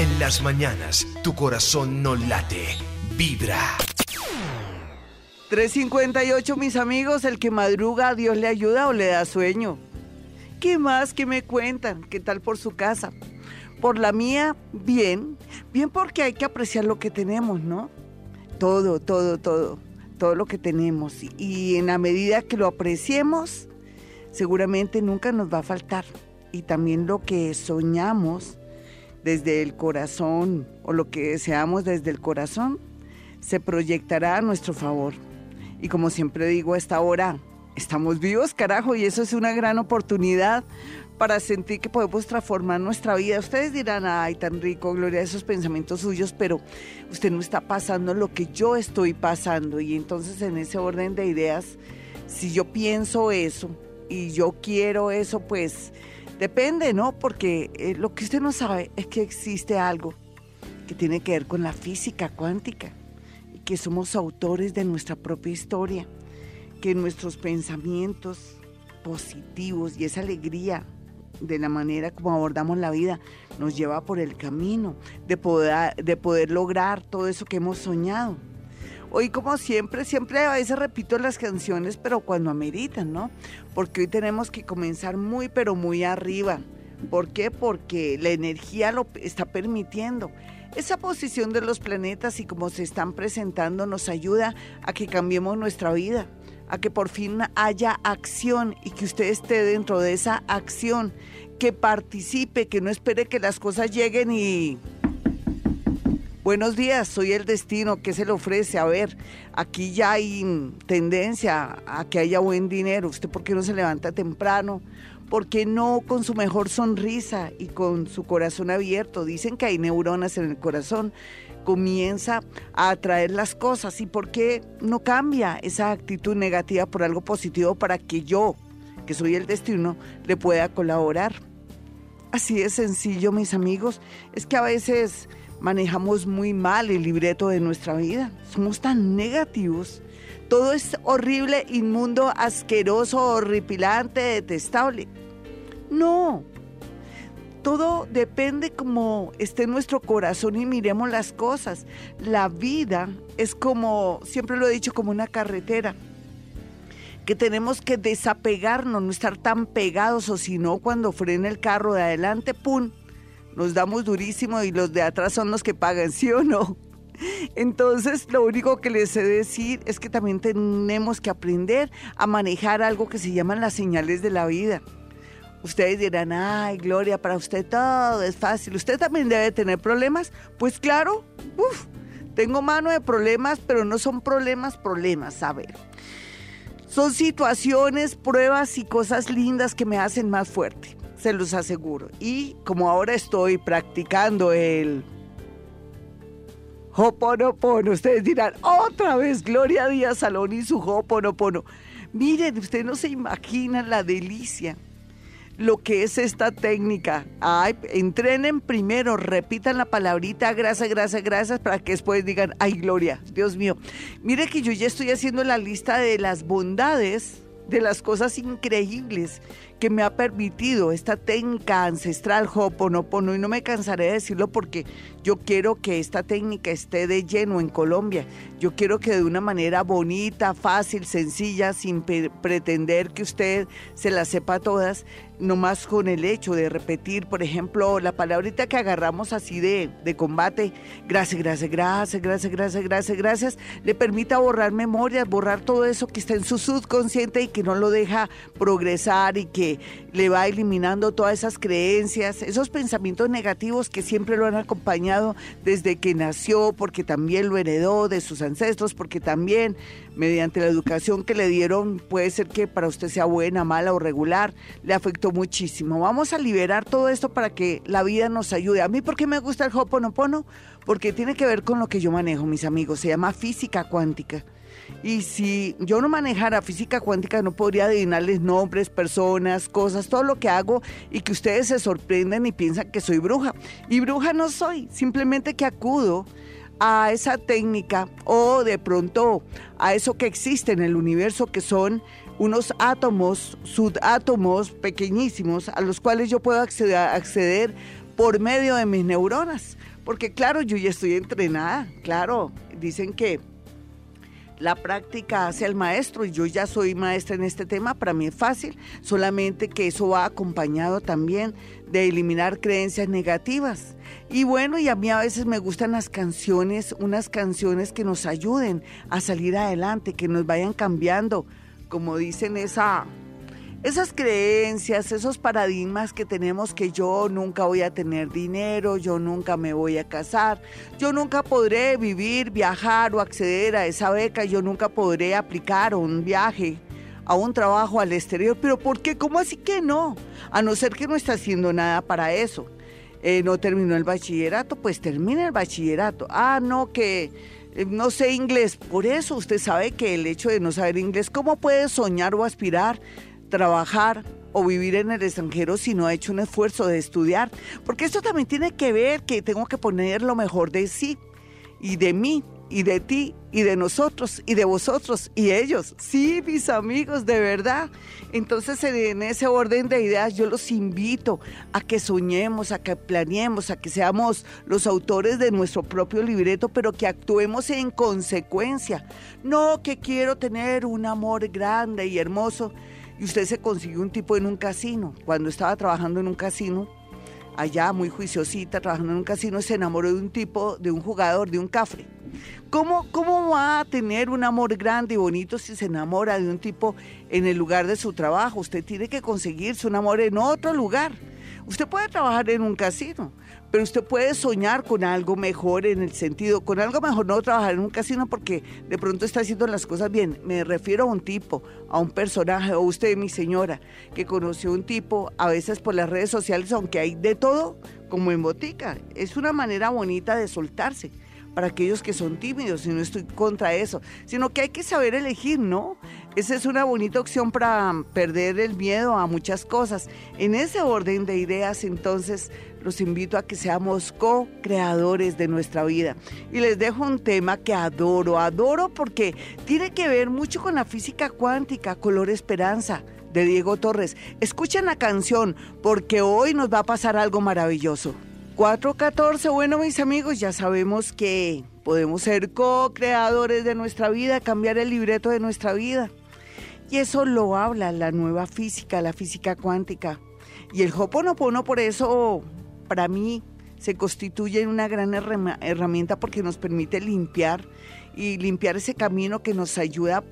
En las mañanas, tu corazón no late, vibra. 358, mis amigos, el que madruga a Dios le ayuda o le da sueño. ¿Qué más que me cuentan? ¿Qué tal por su casa? Por la mía, bien. Bien porque hay que apreciar lo que tenemos, ¿no? Todo, todo, todo. Todo lo que tenemos. Y en la medida que lo apreciemos, seguramente nunca nos va a faltar. Y también lo que soñamos desde el corazón o lo que deseamos desde el corazón se proyectará a nuestro favor. Y como siempre digo a esta hora, estamos vivos, carajo, y eso es una gran oportunidad para sentir que podemos transformar nuestra vida. Ustedes dirán, ay, tan rico, Gloria, esos pensamientos suyos, pero usted no está pasando lo que yo estoy pasando. Y entonces en ese orden de ideas, si yo pienso eso y yo quiero eso, pues Depende, ¿no? Porque eh, lo que usted no sabe es que existe algo que tiene que ver con la física cuántica y que somos autores de nuestra propia historia, que nuestros pensamientos positivos y esa alegría de la manera como abordamos la vida nos lleva por el camino de poder, de poder lograr todo eso que hemos soñado. Hoy como siempre, siempre a veces repito las canciones, pero cuando ameritan, ¿no? Porque hoy tenemos que comenzar muy, pero muy arriba. ¿Por qué? Porque la energía lo está permitiendo. Esa posición de los planetas y como se están presentando nos ayuda a que cambiemos nuestra vida, a que por fin haya acción y que usted esté dentro de esa acción, que participe, que no espere que las cosas lleguen y Buenos días, soy el destino, ¿qué se le ofrece? A ver, aquí ya hay tendencia a que haya buen dinero. ¿Usted por qué no se levanta temprano? ¿Por qué no con su mejor sonrisa y con su corazón abierto? Dicen que hay neuronas en el corazón. Comienza a atraer las cosas. ¿Y por qué no cambia esa actitud negativa por algo positivo para que yo, que soy el destino, le pueda colaborar? Así de sencillo, mis amigos. Es que a veces manejamos muy mal el libreto de nuestra vida. Somos tan negativos. Todo es horrible, inmundo, asqueroso, horripilante, detestable. No. Todo depende como esté nuestro corazón y miremos las cosas. La vida es como, siempre lo he dicho, como una carretera que tenemos que desapegarnos, no estar tan pegados o si no cuando frena el carro de adelante, ¡pum! Nos damos durísimo y los de atrás son los que pagan, ¿sí o no? Entonces, lo único que les sé decir es que también tenemos que aprender a manejar algo que se llaman las señales de la vida. Ustedes dirán, ay, Gloria, para usted todo es fácil. ¿Usted también debe tener problemas? Pues claro, uf, tengo mano de problemas, pero no son problemas, problemas, a ver. Son situaciones, pruebas y cosas lindas que me hacen más fuerte se los aseguro. Y como ahora estoy practicando el Hoponopono, ustedes dirán, otra vez Gloria Díaz Salón y su Hoponopono. Miren, ustedes no se imaginan la delicia lo que es esta técnica. Ay, entrenen primero, repitan la palabrita gracias, gracias, gracias, para que después digan, ay, Gloria, Dios mío. Mire que yo ya estoy haciendo la lista de las bondades, de las cosas increíbles que me ha permitido esta técnica ancestral Hoponopono y no me cansaré de decirlo porque yo quiero que esta técnica esté de lleno en Colombia. Yo quiero que de una manera bonita, fácil, sencilla, sin pretender que usted se la sepa todas, nomás con el hecho de repetir, por ejemplo, la palabrita que agarramos así de, de combate, gracias, gracias, gracias, gracias, gracias, gracias, gracias, le permita borrar memorias, borrar todo eso que está en su subconsciente y que no lo deja progresar y que le va eliminando todas esas creencias, esos pensamientos negativos que siempre lo han acompañado desde que nació, porque también lo heredó de sus ancestros, porque también mediante la educación que le dieron, puede ser que para usted sea buena, mala o regular, le afectó muchísimo. Vamos a liberar todo esto para que la vida nos ayude. A mí, ¿por qué me gusta el Hoponopono? Porque tiene que ver con lo que yo manejo, mis amigos. Se llama física cuántica. Y si yo no manejara física cuántica, no podría adivinarles nombres, personas, cosas, todo lo que hago y que ustedes se sorprenden y piensan que soy bruja. Y bruja no soy, simplemente que acudo a esa técnica o de pronto a eso que existe en el universo que son unos átomos, subátomos pequeñísimos a los cuales yo puedo acceder, acceder por medio de mis neuronas Porque claro, yo ya estoy entrenada, claro, dicen que la práctica hace al maestro y yo ya soy maestra en este tema, para mí es fácil, solamente que eso va acompañado también de eliminar creencias negativas. Y bueno, y a mí a veces me gustan las canciones, unas canciones que nos ayuden a salir adelante, que nos vayan cambiando, como dicen esa esas creencias, esos paradigmas que tenemos que yo nunca voy a tener dinero, yo nunca me voy a casar, yo nunca podré vivir, viajar o acceder a esa beca, yo nunca podré aplicar un viaje a un trabajo al exterior. Pero ¿por qué? ¿Cómo así que no? A no ser que no está haciendo nada para eso. Eh, no terminó el bachillerato, pues termina el bachillerato. Ah, no, que no sé inglés. Por eso usted sabe que el hecho de no saber inglés, ¿cómo puede soñar o aspirar trabajar o vivir en el extranjero si no ha hecho un esfuerzo de estudiar. Porque esto también tiene que ver que tengo que poner lo mejor de sí y de mí y de ti y de nosotros y de vosotros y ellos. Sí, mis amigos, de verdad. Entonces en ese orden de ideas yo los invito a que soñemos, a que planeemos, a que seamos los autores de nuestro propio libreto, pero que actuemos en consecuencia. No que quiero tener un amor grande y hermoso y usted se consiguió un tipo en un casino. Cuando estaba trabajando en un casino, allá muy juiciosita, trabajando en un casino, se enamoró de un tipo, de un jugador, de un cafre. ¿Cómo, ¿Cómo va a tener un amor grande y bonito si se enamora de un tipo en el lugar de su trabajo? Usted tiene que conseguirse un amor en otro lugar. Usted puede trabajar en un casino, pero usted puede soñar con algo mejor en el sentido, con algo mejor no trabajar en un casino porque de pronto está haciendo las cosas bien. Me refiero a un tipo, a un personaje, o usted, mi señora, que conoció un tipo, a veces por las redes sociales, aunque hay de todo, como en botica. Es una manera bonita de soltarse para aquellos que son tímidos, y no estoy contra eso, sino que hay que saber elegir, ¿no? Esa es una bonita opción para perder el miedo a muchas cosas. En ese orden de ideas, entonces, los invito a que seamos co-creadores de nuestra vida. Y les dejo un tema que adoro, adoro porque tiene que ver mucho con la física cuántica, color esperanza de Diego Torres. Escuchen la canción porque hoy nos va a pasar algo maravilloso. 414, bueno mis amigos, ya sabemos que podemos ser co-creadores de nuestra vida, cambiar el libreto de nuestra vida. Y eso lo habla la nueva física, la física cuántica. Y el Hoponopono por eso, para mí, se constituye una gran herramienta porque nos permite limpiar y limpiar ese camino que nos ayuda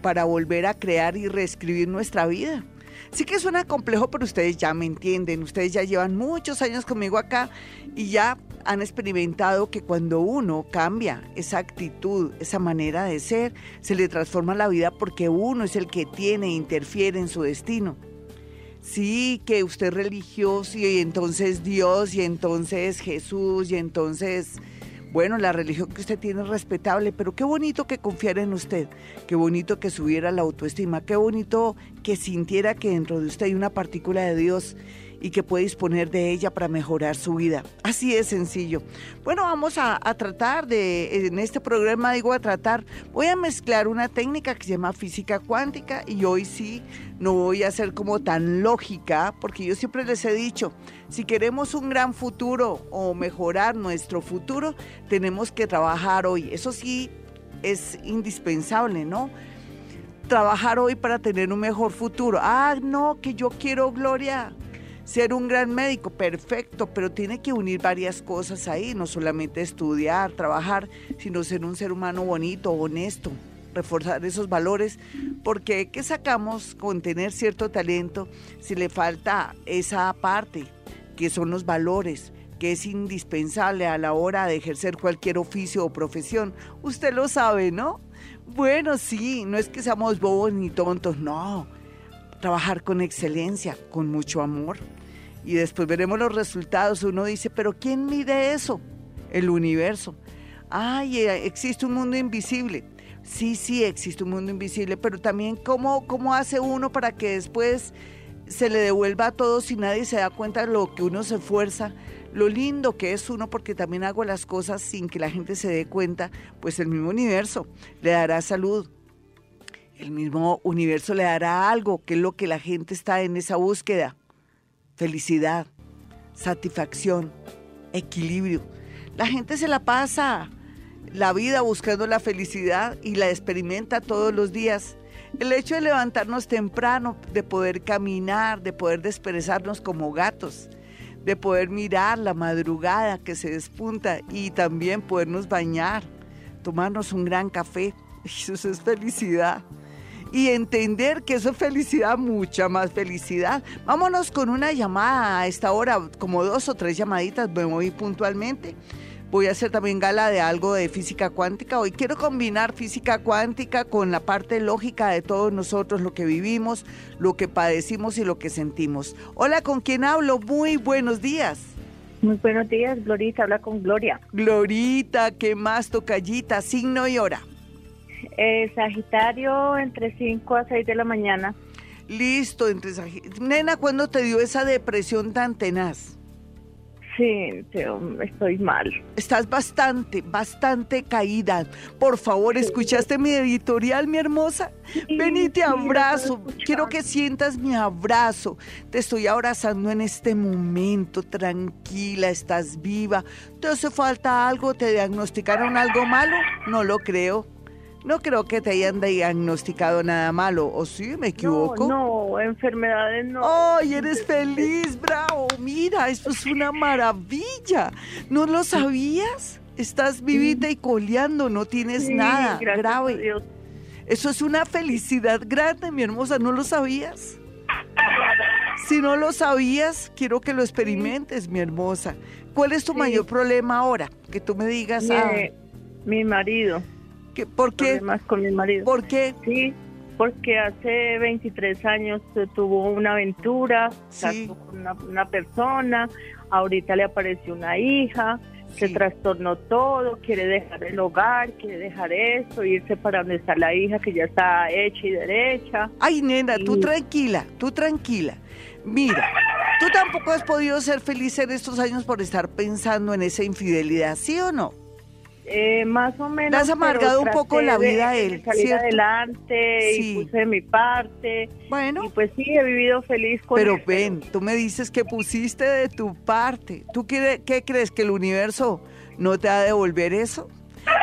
para volver a crear y reescribir nuestra vida. Sí que suena complejo, pero ustedes ya me entienden. Ustedes ya llevan muchos años conmigo acá y ya han experimentado que cuando uno cambia esa actitud, esa manera de ser, se le transforma la vida porque uno es el que tiene e interfiere en su destino. Sí, que usted es religioso y entonces Dios y entonces Jesús y entonces bueno, la religión que usted tiene es respetable, pero qué bonito que confiara en usted, qué bonito que subiera la autoestima, qué bonito que sintiera que dentro de usted hay una partícula de Dios y que puede disponer de ella para mejorar su vida. Así es sencillo. Bueno, vamos a, tratar de, en este programa digo a tratar, voy a mezclar una técnica que se llama física cuántica y hoy sí no voy a ser como tan lógica, porque yo siempre les he dicho, si queremos un gran futuro o mejorar nuestro futuro, tenemos que trabajar hoy. Eso sí es indispensable, ¿no? Trabajar hoy para tener un mejor futuro. Ah, no, que yo quiero, Gloria, ser un gran médico, perfecto, pero tiene que unir varias cosas ahí, no solamente estudiar, trabajar, sino ser un ser humano bonito, honesto, reforzar esos valores, porque ¿qué sacamos con tener cierto talento si le falta esa parte, que son los valores? que es indispensable a la hora de ejercer cualquier oficio o profesión. Usted lo sabe, ¿no? Bueno, sí, no es que seamos bobos ni tontos, no. Trabajar con excelencia, con mucho amor, y después veremos los resultados. Uno dice, pero ¿quién mide eso? El universo. Ay, eh, existe un mundo invisible. Sí, sí, existe un mundo invisible, pero también cómo, cómo hace uno para que después se le devuelva a todo si nadie se da cuenta de lo que uno se esfuerza, lo lindo que es uno porque también hago las cosas sin que la gente se dé cuenta, pues el mismo universo le dará salud. El mismo universo le dará algo, que es lo que la gente está en esa búsqueda felicidad, satisfacción, equilibrio. La gente se la pasa la vida buscando la felicidad y la experimenta todos los días. El hecho de levantarnos temprano, de poder caminar, de poder desperezarnos como gatos, de poder mirar la madrugada que se despunta y también podernos bañar, tomarnos un gran café, eso es felicidad. Y entender que eso es felicidad, mucha más felicidad. Vámonos con una llamada a esta hora, como dos o tres llamaditas, me voy puntualmente voy a hacer también gala de algo de física cuántica. Hoy quiero combinar física cuántica con la parte lógica de todos nosotros, lo que vivimos, lo que padecimos y lo que sentimos. Hola, ¿con quién hablo? Muy buenos días. Muy buenos días, Glorita, habla con Gloria. Glorita, ¿qué más tocallita? Signo y hora. Eh, sagitario entre 5 a 6 de la mañana. Listo, entre Nena, ¿cuándo te dio esa depresión tan tenaz? Sí, estoy mal. Estás bastante, bastante caída. Por favor, ¿escuchaste mi editorial, mi hermosa? Ven y te abrazo. Quiero que sientas mi abrazo. Te estoy abrazando en este momento. Tranquila, estás viva. ¿Te hace falta algo? ¿Te diagnosticaron algo malo? No lo creo. No creo que te hayan diagnosticado nada malo, ¿o sí? ¿Me equivoco? No, enfermedades no. ¡Ay, eres feliz! ¡Bravo! Mira, esto es una maravilla. ¿No lo sabías? Estás vivita y coleando, no tienes nada grave. Eso es una felicidad grande, mi hermosa, ¿no lo sabías? Si no lo sabías, quiero que lo experimentes, mi hermosa. ¿Cuál es tu mayor problema ahora? Que tú me digas. ah, mi marido. ¿Por qué? Más con mi marido. ¿Por qué? Sí, porque hace 23 años tuvo una aventura, con una, persona, ahorita le apareció una hija, se trastornó todo, quiere dejar el hogar, quiere dejar eso, irse para donde está la hija que ya está hecha y derecha. Ay, nena, tú tranquila, tú tranquila. Mira, tú tampoco has podido ser feliz en estos años por estar pensando en esa infidelidad, ¿sí o no? Eh, más o menos. has amargado un poco la vida a él. Salir adelante y puse de mi parte. Bueno. Y pues sí, he vivido feliz con Pero ven, tú me dices que pusiste de tu parte. ¿Tú qué, qué crees? ¿Que el universo no te va a devolver eso?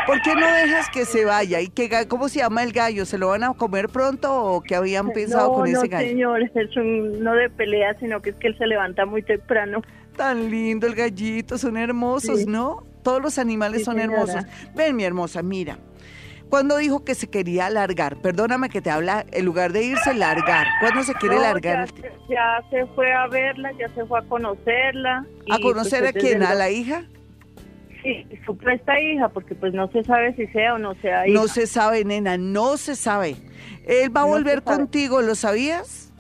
¿Por qué no dejas que se vaya? ¿Y que, cómo se llama el gallo? ¿Se lo van a comer pronto o qué habían pensado con ese gallo? No, señor, es un, no de pelea, sino que es que él se levanta muy temprano. Tan lindo el gallito, son hermosos, ¿no? Todos los animales son hermosos. Ven, mi hermosa, mira. Cuando dijo que se quería largar, perdóname que te habla, en lugar de irse, largar. ¿Cuándo se quiere largar? Ya, se fue a verla, ya se fue a conocerla. ¿A conocer pues, a quién? ¿A la hija? Sí, supuesta hija, porque pues no se sabe si sea o no sea hija. No se sabe, nena, no se sabe. Él va a volver contigo, ¿lo sabías?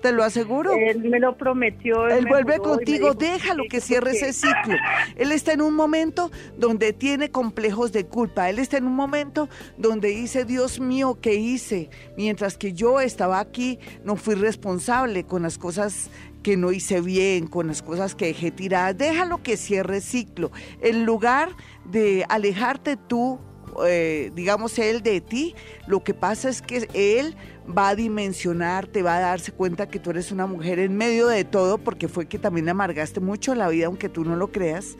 Te lo aseguro. Él me lo prometió. Él, vuelve contigo, déjalo que cierre ese ciclo. Él está en un momento donde tiene complejos de culpa. Él está en un momento donde dice, Dios mío, ¿qué hice? Mientras que yo estaba aquí, no fui responsable con las cosas que no hice bien, con las cosas que dejé tiradas. Déjalo que cierre ciclo. En lugar de alejarte tú, eh, digamos, él de ti, lo que pasa es que él va a dimensionar, te va a darse cuenta que tú eres una mujer en medio de todo, porque fue que también amargaste mucho la vida, aunque tú no lo creas.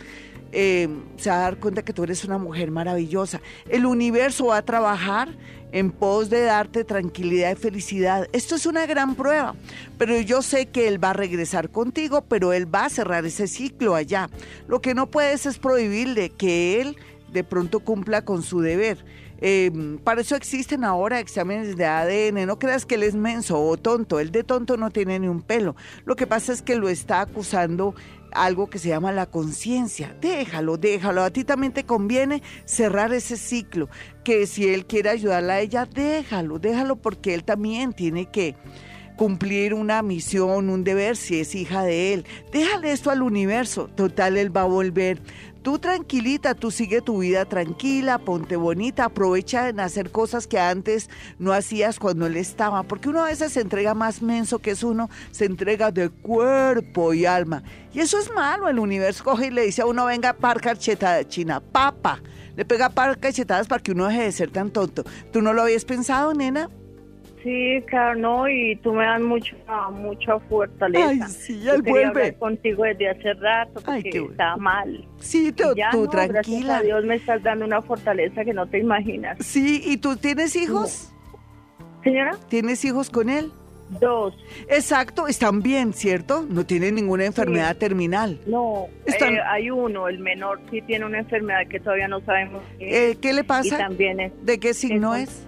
Eh, se va a dar cuenta que tú eres una mujer maravillosa. El universo va a trabajar en pos de darte tranquilidad y felicidad. Esto es una gran prueba, pero yo sé que él va a regresar contigo, pero él va a cerrar ese ciclo allá. Lo que no puedes es prohibirle que él de pronto cumpla con su deber. Eh, para eso existen ahora exámenes de ADN. No creas que él es menso o tonto. Él de tonto no tiene ni un pelo. Lo que pasa es que lo está acusando algo que se llama la conciencia. Déjalo, déjalo. A ti también te conviene cerrar ese ciclo. Que si él quiere ayudarla a ella, déjalo, déjalo porque él también tiene que cumplir una misión, un deber, si es hija de él. Déjale esto al universo. Total, él va a volver. Tú tranquilita, tú sigue tu vida tranquila, ponte bonita, aprovecha en hacer cosas que antes no hacías cuando él estaba, porque uno a veces se entrega más menso que es uno, se entrega de cuerpo y alma. Y eso es malo, el universo coge y le dice a uno, venga, par de china, papa. Le pega par cachetadas para que uno deje de ser tan tonto. ¿Tú no lo habías pensado, nena? Sí, claro, no, y tú me das mucho, mucha fortaleza. Ay, sí, él vuelve. contigo desde hace rato porque estaba mal. Sí, tú, tú tranquila. A Dios me estás dando una fortaleza que no te imaginas. Sí, ¿y tú tienes hijos? Señora. ¿Tienes hijos con él? Dos. Exacto, están bien, ¿cierto? No tienen ninguna enfermedad terminal. No, eh, hay uno, el menor sí tiene una enfermedad que todavía no sabemos qué, eh, ¿qué le pasa. Y también es, ¿De qué signo es?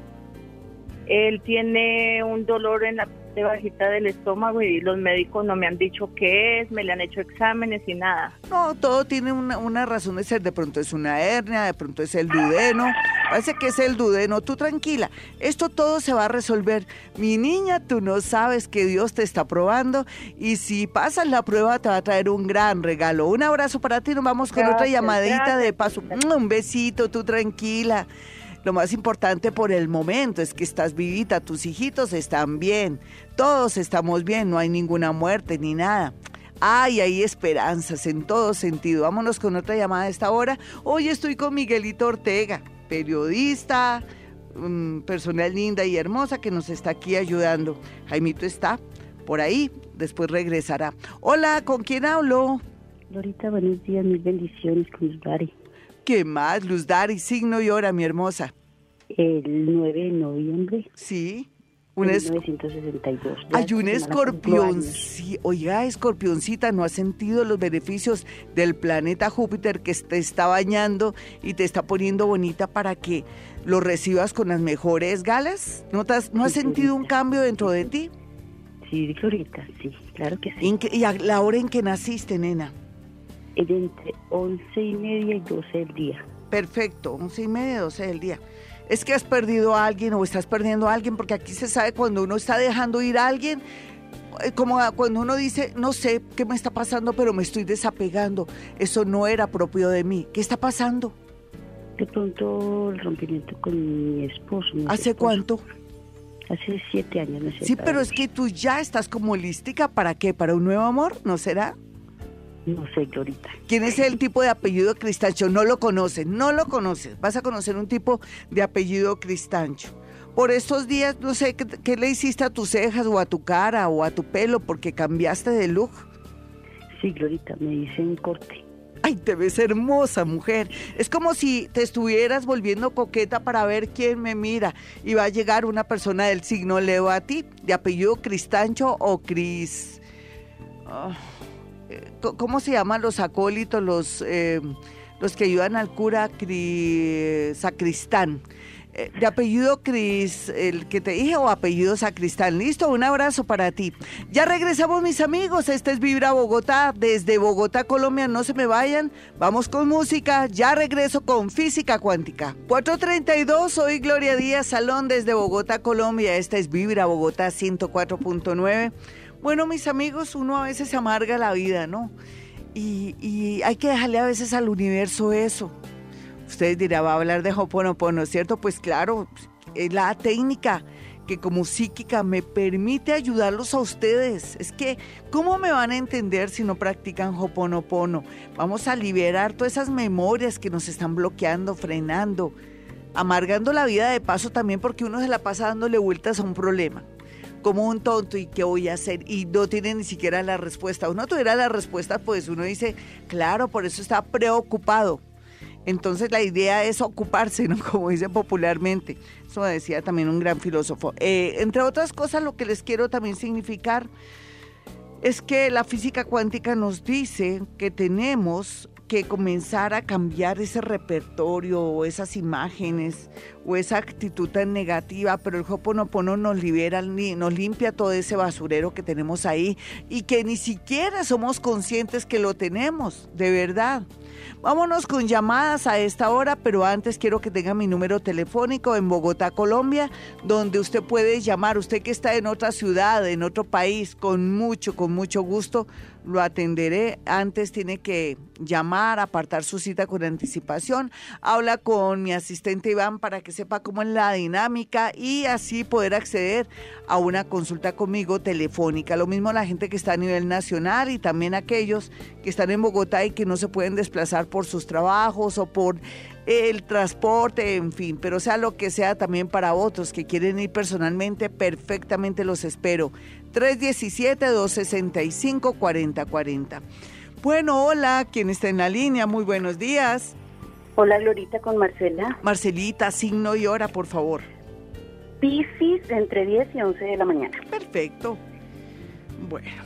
Él tiene un dolor en la parte bajita del estómago y los médicos no me han dicho qué es, me le han hecho exámenes y nada. No, todo tiene una, una razón de ser. De pronto es una hernia, de pronto es el dudeno. Parece que es el dudeno. Tú tranquila, esto todo se va a resolver. Mi niña, tú no sabes que Dios te está probando y si pasas la prueba te va a traer un gran regalo. Un abrazo para ti, nos vamos con otra llamadita de paso. Un besito, tú tranquila. Lo más importante por el momento es que estás vivita, tus hijitos están bien, todos estamos bien, no hay ninguna muerte ni nada. Ay, hay esperanzas en todo sentido. Vámonos con otra llamada a esta hora. Hoy estoy con Miguelito Ortega, periodista, mm, persona linda y hermosa que nos está aquí ayudando. Jaimito está por ahí, después regresará. Hola, ¿con quién hablo? Dorita, buenos días, mis bendiciones con. ¿Qué más, Luz Dari? Signo y hora, mi hermosa. El 9 de noviembre. Sí. Un 1962. Hay un escorpión. Sí, oiga, escorpioncita, ¿no has sentido los beneficios del planeta Júpiter que te está bañando y te está poniendo bonita para que lo recibas con las mejores galas? ¿No, ¿no has sentido un cambio dentro de ti? Sí, Florita, sí, claro que sí. ¿Y a la hora en que naciste, nena? Entre 11 y media y 12 del día. Perfecto, 11 y media, 12 del día. Es que has perdido a alguien o estás perdiendo a alguien, porque aquí se sabe cuando uno está dejando ir a alguien, eh, como cuando uno dice, no sé qué me está pasando, pero me estoy desapegando. Eso no era propio de mí. ¿Qué está pasando? De pronto el rompimiento con mi esposo. ¿Hace cuánto? Hace siete años. No sí, pero es que tú ya estás como lística. ¿Para qué? ¿Para un nuevo amor? ¿No será? No sé, Glorita. ¿Quién es el tipo de apellido Cristancho? No lo conoces, no lo conoces. Vas a conocer un tipo de apellido Cristancho. Por estos días, no sé, ¿qué, le hiciste a tus cejas o a tu cara o a tu pelo porque cambiaste de look? Sí, Glorita, me hice un corte. Ay, te ves hermosa, mujer. Es como si te estuvieras volviendo coqueta para ver quién me mira. Y va a llegar una persona del signo Leo a ti, de apellido Cristancho o Cris. Ah. ¿Cómo se llaman los acólitos, los, eh, los que ayudan al cura sacristán? Eh, de apellido Cris, el que te dije, o apellido Sacristán. Listo, un abrazo para ti. Ya regresamos, mis amigos. Este es Vibra Bogotá. Desde Bogotá, Colombia, no se me vayan. Vamos con música. Ya regreso con Física Cuántica. 432, soy Gloria Díaz Salón desde Bogotá, Colombia. Esta es Vibra Bogotá 104.9. Bueno, mis amigos, uno a veces se amarga la vida, ¿no? Y, hay que dejarle a veces al universo eso. Ustedes dirán, va a hablar de Hoponopono, ¿cierto? Pues claro, es la técnica que como psíquica me permite ayudarlos a ustedes. Es que, ¿cómo me van a entender si no practican Hoponopono? Vamos a liberar todas esas memorias que nos están bloqueando, frenando, amargando la vida de paso también porque uno se la pasa dándole vueltas a un problema como un tonto y qué voy a hacer y no tiene ni siquiera la respuesta. Uno tuviera la respuesta, pues uno dice, claro, por eso está preocupado. Entonces la idea es ocuparse, ¿no? Como dice popularmente. Eso decía también un gran filósofo. Eh, entre otras cosas, lo que les quiero también significar es que la física cuántica nos dice que tenemos que comenzar a cambiar ese repertorio o esas imágenes o esa actitud tan negativa, pero el Hoponopono nos libera, nos limpia todo ese basurero que tenemos ahí y que ni siquiera somos conscientes que lo tenemos, de verdad. Vámonos con llamadas a esta hora, pero antes quiero que tenga mi número telefónico en Bogotá, Colombia, donde usted puede llamar, usted que está en otra ciudad, en otro país, con mucho, con mucho gusto, lo atenderé. Antes tiene que llamar, apartar su cita con anticipación. Habla con mi asistente Iván para que sepa cómo es la dinámica y así poder acceder a una consulta conmigo telefónica. Lo mismo la gente que está a nivel nacional y también aquellos que están en Bogotá y que no se pueden desplazar por sus trabajos o por el transporte, en fin, pero sea lo que sea también para otros que quieren ir personalmente, perfectamente los espero. 317-265-4040. Bueno, hola, ¿quién está en la línea? Muy buenos días. Hola, Glorita, con Marcela. Marcelita, signo y hora, por favor. Piscis, entre 10 y 11 de la mañana. Perfecto. Bueno.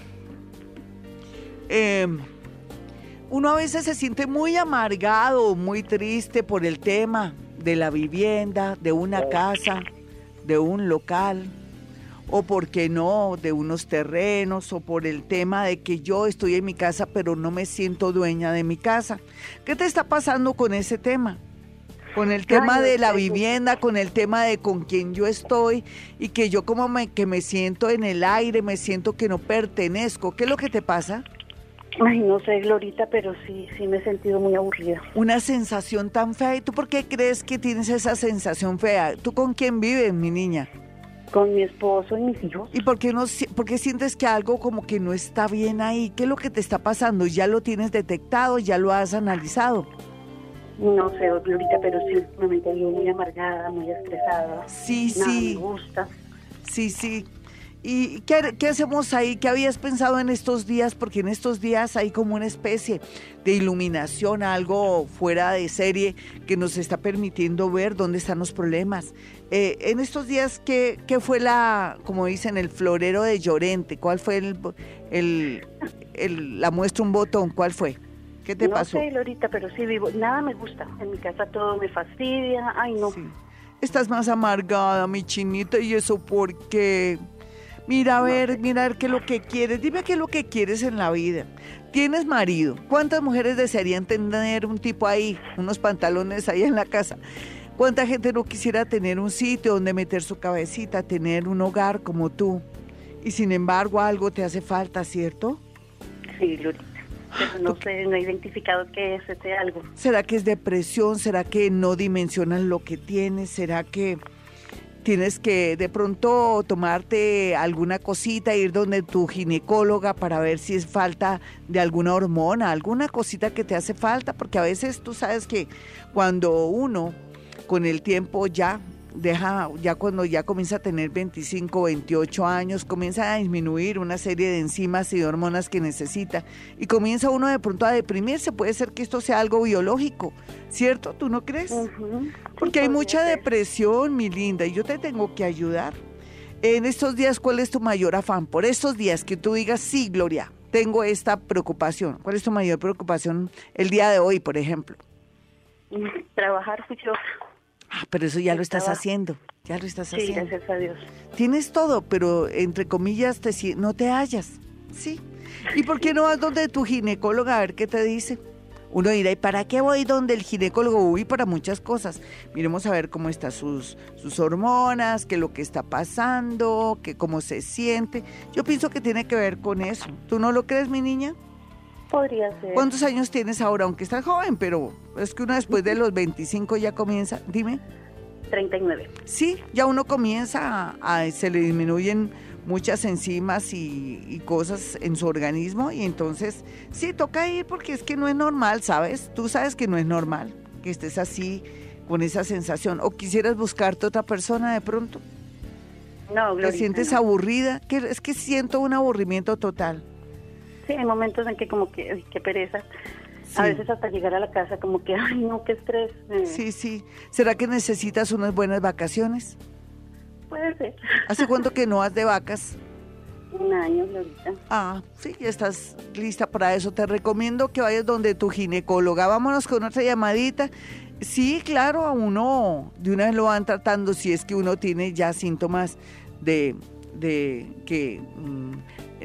Em, uno a veces se siente muy amargado, muy triste por el tema de la vivienda, de una casa, de un local o por qué no, de unos terrenos, o por el tema de que yo estoy en mi casa pero no me siento dueña de mi casa. ¿Qué te está pasando con ese tema? Con el tema de la vivienda, con el tema de con quién yo estoy y que yo como me, que me siento en el aire, me siento que no pertenezco. ¿Qué es lo que te pasa? Ay, no sé, Glorita, pero sí, sí me he sentido muy aburrida. Una sensación tan fea. ¿Y tú por qué crees que tienes esa sensación fea? ¿Tú con quién vives, mi niña? Con mi esposo y mis hijos. ¿Y por qué, no, por qué sientes que algo como que no está bien ahí? ¿Qué es lo que te está pasando? ¿Ya lo tienes detectado? ¿Ya lo has analizado? No sé, ahorita, pero sí, últimamente vivo muy amargada, muy estresada. Sí, Nada sí. me gusta. Sí, sí. ¿Y qué, qué, hacemos ahí? ¿Qué habías pensado en estos días? Porque en estos días hay como una especie de iluminación, algo fuera de serie que nos está permitiendo ver dónde están los problemas. Eh, en estos días, ¿qué, ¿qué, fue la, como dicen, el florero de Llorente? ¿Cuál fue el, el, el la muestra un botón? ¿Cuál fue? ¿Qué te no pasó? No sé, Lorita, pero sí vivo. Nada me gusta. En mi casa todo me fastidia. Ay, no. Sí. Estás más amargada, mi chinita, y eso porque Mira a ver, mira a ver qué es lo que quieres. Dime qué es lo que quieres en la vida. Tienes marido. ¿Cuántas mujeres desearían tener un tipo ahí, unos pantalones ahí en la casa? ¿Cuánta gente no quisiera tener un sitio donde meter su cabecita, tener un hogar como tú? Y sin embargo algo te hace falta, ¿cierto? Sí, Lurita. Pero no sé, no he identificado qué es ese algo. ¿Será que es depresión? ¿Será que no dimensionan lo que tienes? ¿Será que tienes que de pronto tomarte alguna cosita, ir donde tu ginecóloga para ver si es falta de alguna hormona, alguna cosita que te hace falta, porque a veces tú sabes que cuando uno con el tiempo ya deja, ya cuando ya comienza a tener 25, 28 años, comienza a disminuir una serie de enzimas y de hormonas que necesita y comienza uno de pronto a deprimirse. Puede ser que esto sea algo biológico, ¿cierto? ¿Tú no crees? Uh -huh. Porque hay mucha depresión, mi linda, y yo te tengo que ayudar. En estos días, ¿cuál es tu mayor afán? Por estos días que tú digas, sí, Gloria, tengo esta preocupación. ¿Cuál es tu mayor preocupación el día de hoy, por ejemplo? Trabajar juiciosa. Ah, pero eso ya lo estás haciendo, ya lo estás sí, haciendo. Sí, gracias a Dios. Tienes todo, pero entre comillas te, no te hallas, ¿sí? ¿Y por qué no vas donde tu ginecóloga a ver qué te dice? Uno dirá, ¿y para qué voy donde el ginecólogo? Uy, para muchas cosas. Miremos a ver cómo están sus, sus hormonas, qué es lo que está pasando, qué, cómo se siente. Yo pienso que tiene que ver con eso. ¿Tú no lo crees, mi niña? Podría ser. ¿Cuántos años tienes ahora? Aunque estás joven, pero es que uno después de los 25 ya comienza. Dime. 39. Sí, ya uno comienza a, a se le disminuyen muchas enzimas y, y, cosas en su organismo y entonces sí, toca ir porque es que no es normal, ¿sabes? Tú sabes que no es normal que estés así con esa sensación o quisieras buscarte otra persona de pronto. No, Glorita, ¿Te sientes no. aburrida? Que es que siento un aburrimiento total. Sí, hay momentos en que como que, qué pereza. Sí. A veces hasta llegar a la casa como que, ay, no, qué estrés. Eh, Sí, sí. ¿Será que necesitas unas buenas vacaciones? Puede ser. ¿Hace cuánto que no has de vacas? Un año, Glorita. Ah, sí, ya estás lista para eso. Te recomiendo que vayas donde tu ginecóloga. Vámonos con otra llamadita. Sí, claro, a uno de una vez lo van tratando si es que uno tiene ya síntomas de, de que mm,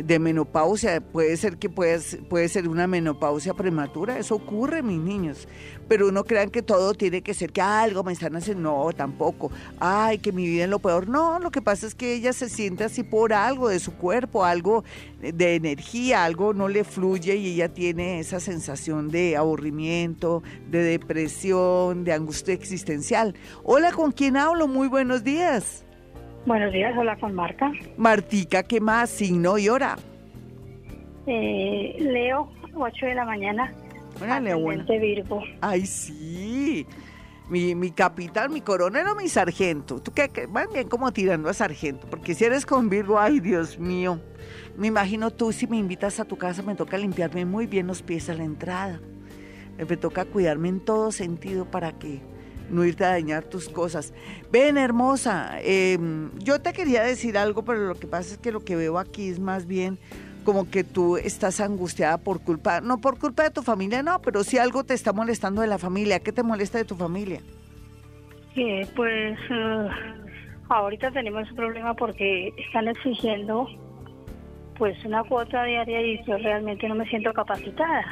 de menopausia, puede ser que puede, puede ser una menopausia prematura, eso ocurre, mis niños. Pero uno crean que todo tiene que ser que algo me están haciendo, no, tampoco. Ay, que mi vida es lo peor. No, lo que pasa es que ella se siente así por algo de su cuerpo, algo de energía, algo no le fluye y ella tiene esa sensación de aburrimiento, de depresión, de angustia existencial. Hola, ¿con quién hablo? Muy buenos días. Buenos días, hola con Marta. Martica, ¿qué más? Signo y hora. Eh, Leo, 8 de la mañana. Leona. Virgo. Ay, sí. Mi, mi capitán, mi coronel o mi sargento. ¿Tú qué? qué? Más bien como tirando a sargento. Porque si eres con Virgo, ay, Dios mío. Me imagino tú, si me invitas a tu casa, me toca limpiarme muy bien los pies a la entrada. Me toca cuidarme en todo sentido para que no irte a dañar tus cosas. Ven, hermosa, em, yo te quería decir algo, pero lo que pasa es que lo que veo aquí es más bien como que tú estás angustiada por culpa, no por culpa de tu familia, no, pero si algo te está molestando de la familia, ¿qué te molesta de tu familia? Pues eh, ahorita tenemos un problema porque están exigiendo pues una cuota diaria y yo realmente no me siento capacitada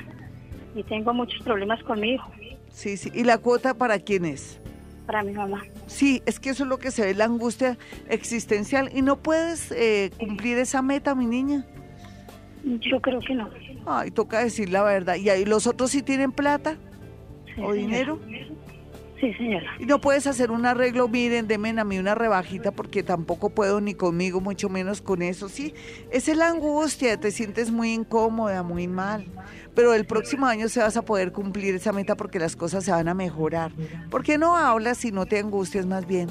y tengo muchos problemas con mi hijo. Sí, sí. ¿Y la cuota para quién es? Para mi mamá. Sí, es que eso es lo que se ve, la angustia existencial. ¿Y no puedes eh, cumplir esa meta, mi niña? Yo creo que no. Ay, toca decir la verdad. ¿Y ahí los otros sí tienen plata? ¿O dinero? Sí, señora. Y no puedes hacer un arreglo, miren, denme a mí una rebajita porque tampoco puedo ni conmigo, mucho menos con eso. Sí, esa es la angustia, te sientes muy incómoda, muy mal. Pero el próximo año se vas a poder cumplir esa meta porque las cosas se van a mejorar. ¿Por qué no hablas si no te angustias más bien?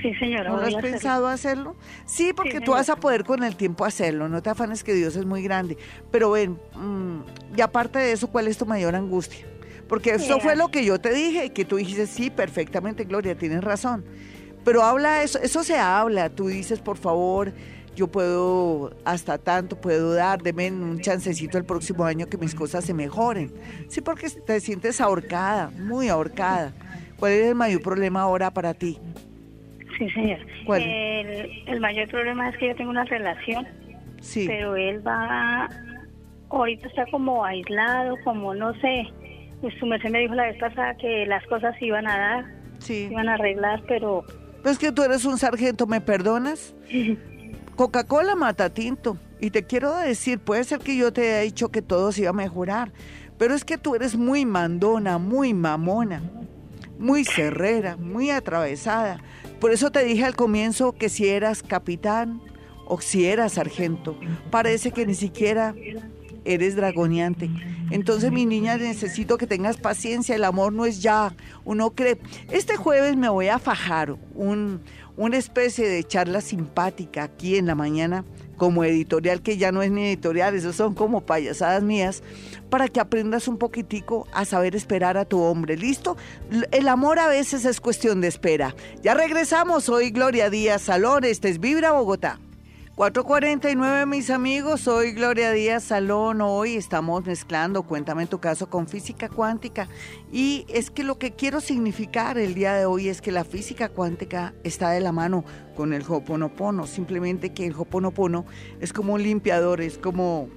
Sí, señora. ¿No lo has pensado hacerlo? Sí, porque tú vas a poder con el tiempo hacerlo. No te afanes que Dios es muy grande. Pero ven, mm, y aparte de eso, ¿cuál es tu mayor angustia? Porque eso fue lo que yo te dije, que tú dijiste, sí, perfectamente, Gloria, tienes razón. Pero habla eso, eso se habla, tú dices, por favor, yo puedo hasta tanto, puedo dar, deme un chancecito el próximo año que mis cosas se mejoren. Sí, porque te sientes ahorcada, muy ahorcada. ¿Cuál es el mayor problema ahora para ti? Sí, señor. ¿Cuál? El, el mayor problema es que yo tengo una relación, sí. pero él va, ahorita está como aislado, como no sé, pues su merced me dijo la vez pasada que las cosas iban a dar, sí. iban a arreglar, pero... Pues que tú eres un sargento, ¿me perdonas? Coca-Cola mata tinto. Y te quiero decir, puede ser que yo te haya dicho que todo se iba a mejorar, pero es que tú eres muy mandona, muy mamona, muy cerrera, muy atravesada. Por eso te dije al comienzo que si eras capitán o si eras sargento, parece que ni siquiera eres dragoneante. Entonces, mi niña, necesito que tengas paciencia. El amor no es ya. Uno cree. Este jueves me voy a fajar un, una especie de charla simpática aquí en la mañana, como editorial, que ya no es ni editorial, esos son como payasadas mías, para que aprendas un poquitico a saber esperar a tu hombre. ¿Listo? El amor a veces es cuestión de espera. Ya regresamos. Hoy Gloria Díaz Salón. Este es Vibra Bogotá. 449 mis amigos, soy Gloria Díaz Salón, hoy estamos mezclando Cuéntame tu caso con física cuántica. Y es que lo que quiero significar el día de hoy es que la física cuántica está de la mano con el Hoponopono, simplemente que el Hoponopono es como un limpiador, es como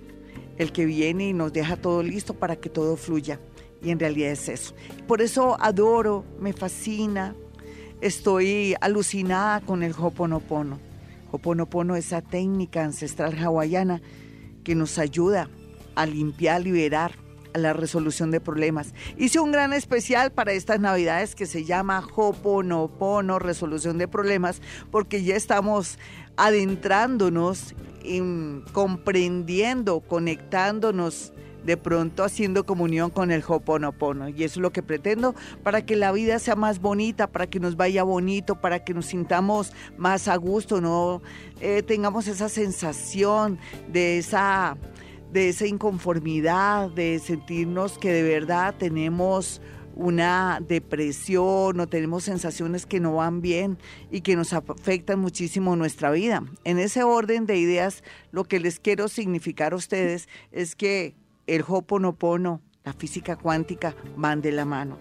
el que viene y nos deja todo listo para que todo fluya. Y en realidad es eso. Por eso adoro, me fascina, estoy alucinada con el Hoponopono. Hoponopono, esa técnica ancestral hawaiana que nos ayuda a limpiar, liberar, a la resolución de problemas. Hice un gran especial para estas navidades que se llama Hoponopono, resolución de problemas, porque ya estamos adentrándonos, comprendiendo, conectándonos de pronto haciendo comunión con el Hoponopono. Y eso es lo que pretendo para que la vida sea más bonita, para que nos vaya bonito, para que nos sintamos más a gusto, no eh, tengamos esa sensación de esa de esa inconformidad, de sentirnos que de verdad tenemos una depresión o tenemos sensaciones que no van bien y que nos afectan muchísimo nuestra vida. En ese orden de ideas, lo que les quiero significar a ustedes es que el Hoponopono, la física cuántica van de la mano.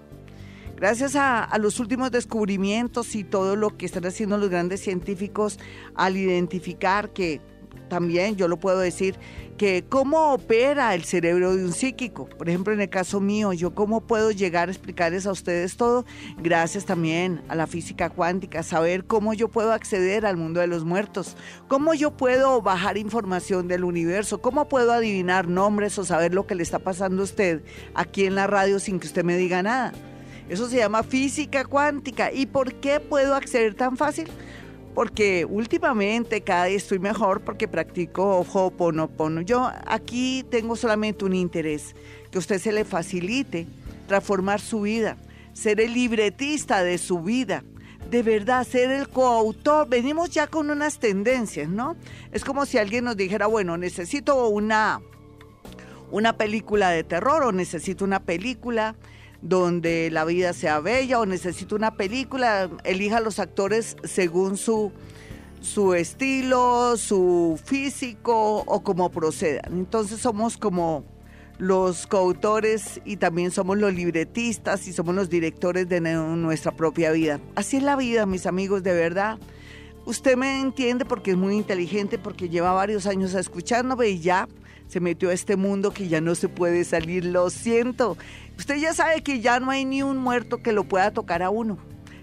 Gracias a, a, los últimos descubrimientos y todo lo que están haciendo los grandes científicos al identificar que también yo lo puedo decir, que cómo opera el cerebro de un psíquico. Por ejemplo, en el caso mío, yo cómo puedo llegar a explicarles a ustedes todo, gracias también a la física cuántica, saber cómo yo puedo acceder al mundo de los muertos, cómo yo puedo bajar información del universo, cómo puedo adivinar nombres o saber lo que le está pasando a usted aquí en la radio sin que usted me diga nada. Eso se llama física cuántica. ¿Y por qué puedo acceder tan fácil? Porque últimamente cada día estoy mejor porque practico Ho'oponopono. Yo aquí tengo solamente un interés, que usted se le facilite transformar su vida, ser el libretista de su vida, de verdad ser el coautor. Venimos ya con unas tendencias, ¿no? Es como si alguien nos dijera, bueno, necesito una, una película de terror o necesito una película donde la vida sea bella o necesito una película, elija los actores según su, su estilo, su físico o cómo procedan. Entonces somos como los coautores y también somos los libretistas y somos los directores de nuestra propia vida. Así es la vida, mis amigos, de verdad. Usted me entiende porque es muy inteligente, porque lleva varios años escuchándome y ya se metió a este mundo que ya no se puede salir, lo siento. Usted ya sabe que ya no hay ni un muerto que lo pueda tocar a uno.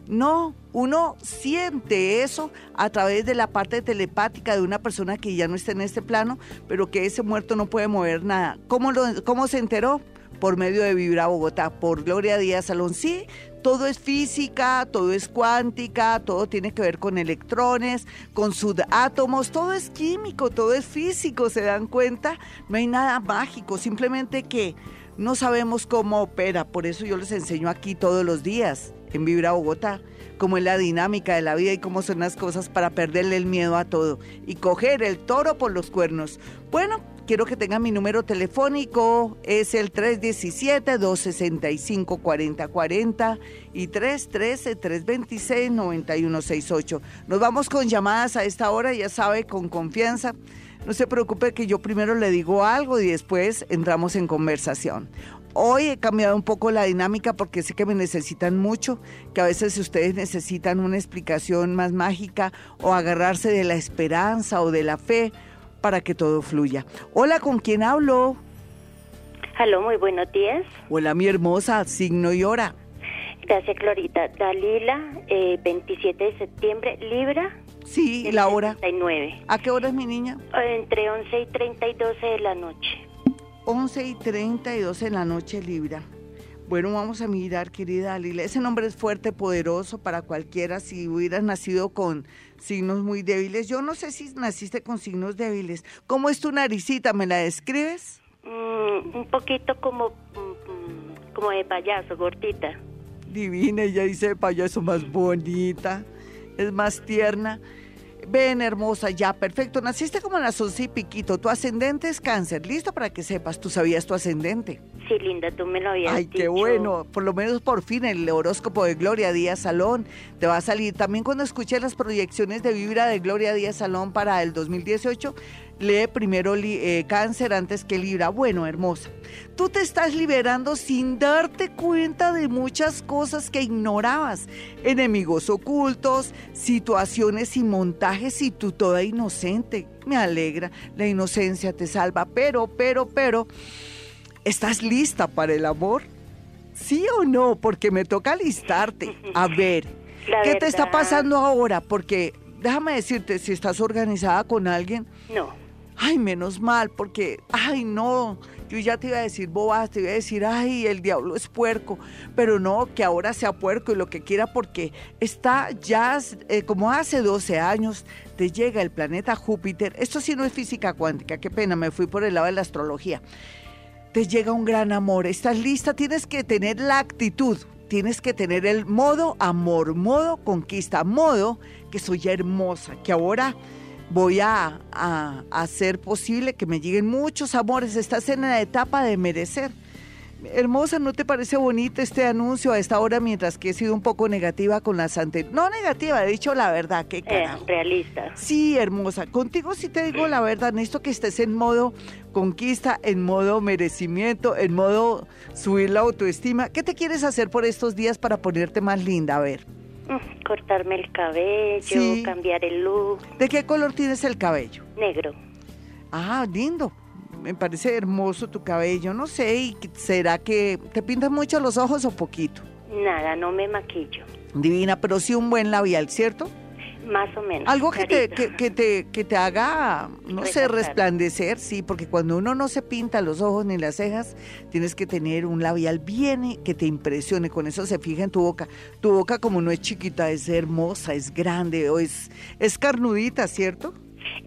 No, uno siente eso a través de la parte telepática de una persona que ya no está en este plano, pero que ese muerto no puede mover nada. ¿Cómo, lo, cómo se enteró? Por medio de Vibra Bogotá, por Gloria Díaz Salón. Sí, todo es física, todo es cuántica, todo tiene que ver con electrones, con subátomos, todo es químico, todo es físico, ¿se dan cuenta? No hay nada mágico, simplemente que no sabemos cómo opera, por eso yo les enseño aquí todos los días en Vibra Bogotá, cómo es la dinámica de la vida y cómo son las cosas para perderle el miedo a todo y coger el toro por los cuernos. Bueno, quiero que tengan mi número telefónico, es el 317-265-4040 y 313-326-9168. Nos vamos con llamadas a esta hora, ya sabe, con confianza. No se preocupe que yo primero le digo algo y después entramos en conversación. Hoy he cambiado un poco la dinámica porque sé que me necesitan mucho, que a veces ustedes necesitan una explicación más mágica o agarrarse de la esperanza o de la fe para que todo fluya. Hola, ¿con quién hablo? Aló, muy buenos días. Hola, mi hermosa, signo y hora. Gracias, Glorita. Dalila, 27 eh, de septiembre, Libra, Sí, la hora. 39. ¿A qué hora es mi niña? Entre 11 y 30 y 12 de la noche. 11 y 30 y 12 de la noche, Libra. Bueno, vamos a mirar, querida Lila. Ese nombre es fuerte, poderoso para cualquiera. Si hubieras nacido con signos muy débiles, yo no sé si naciste con signos débiles. ¿Cómo es tu naricita? ¿Me la describes? Mm, un poquito como, mm, como de payaso, gordita. Divina, ella dice de payaso más bonita, es más tierna. Ven, hermosa, ya, perfecto. Naciste como en las once y piquito. Tu ascendente es cáncer. Listo para que sepas. ¿Tú sabías tu ascendente? Sí, linda, tú me lo habías Ay, qué bueno. Por lo menos por fin el horóscopo de Gloria Díaz Salón te va a salir. También cuando escuché las proyecciones de Vibra de Gloria Díaz Salón para el 2018, lee primero eh, cáncer antes que Libra. Bueno, hermosa, tú te estás liberando sin darte cuenta de muchas cosas que ignorabas. Enemigos ocultos, situaciones y montajes y tú toda inocente. Me alegra, la inocencia te salva, pero, pero, pero, ¿estás lista para el amor? ¿Sí o no? Porque me toca listarte. A ver, ¿qué te está pasando ahora? Porque déjame decirte, si estás organizada con alguien. No ay, menos mal, porque, ay, no, yo ya te iba a decir bobas, te iba a decir, ay, el diablo es puerco, pero no, que ahora sea puerco y lo que quiera, porque está ya, eh, como hace 12 años, te llega el planeta Júpiter, esto sí no es física cuántica, qué pena, me fui por el lado de la astrología, te llega un gran amor, estás lista, tienes que tener la actitud, tienes que tener el modo amor, modo conquista, modo que soy hermosa, que ahora voy a, hacer posible que me lleguen muchos amores. Estás en la etapa de merecer. Hermosa, ¿no te parece bonito este anuncio a esta hora mientras que he sido un poco negativa con las anteriores? No negativa, he dicho la verdad, qué eh, realista. Sí, hermosa. Contigo sí te digo la verdad, necesito que estés en modo conquista, en modo merecimiento, en modo subir la autoestima. ¿Qué te quieres hacer por estos días para ponerte más linda? A ver. Cortarme el cabello, cambiar el look. ¿De qué color tienes el cabello? Negro. Ah, lindo. Me parece hermoso tu cabello. No sé, ¿y ¿será que te pintas mucho los ojos o poquito? Nada, no me maquillo. Divina, pero sí un buen labial, ¿cierto? Más o menos. Algo que te, que, te, que te haga, no sé, resplandecer, sí, porque cuando uno no se pinta los ojos ni las cejas, tienes que tener un labial bien que te impresione, con eso se fija en tu boca. Tu boca como no es chiquita, es hermosa, es grande o es, es carnudita, ¿cierto?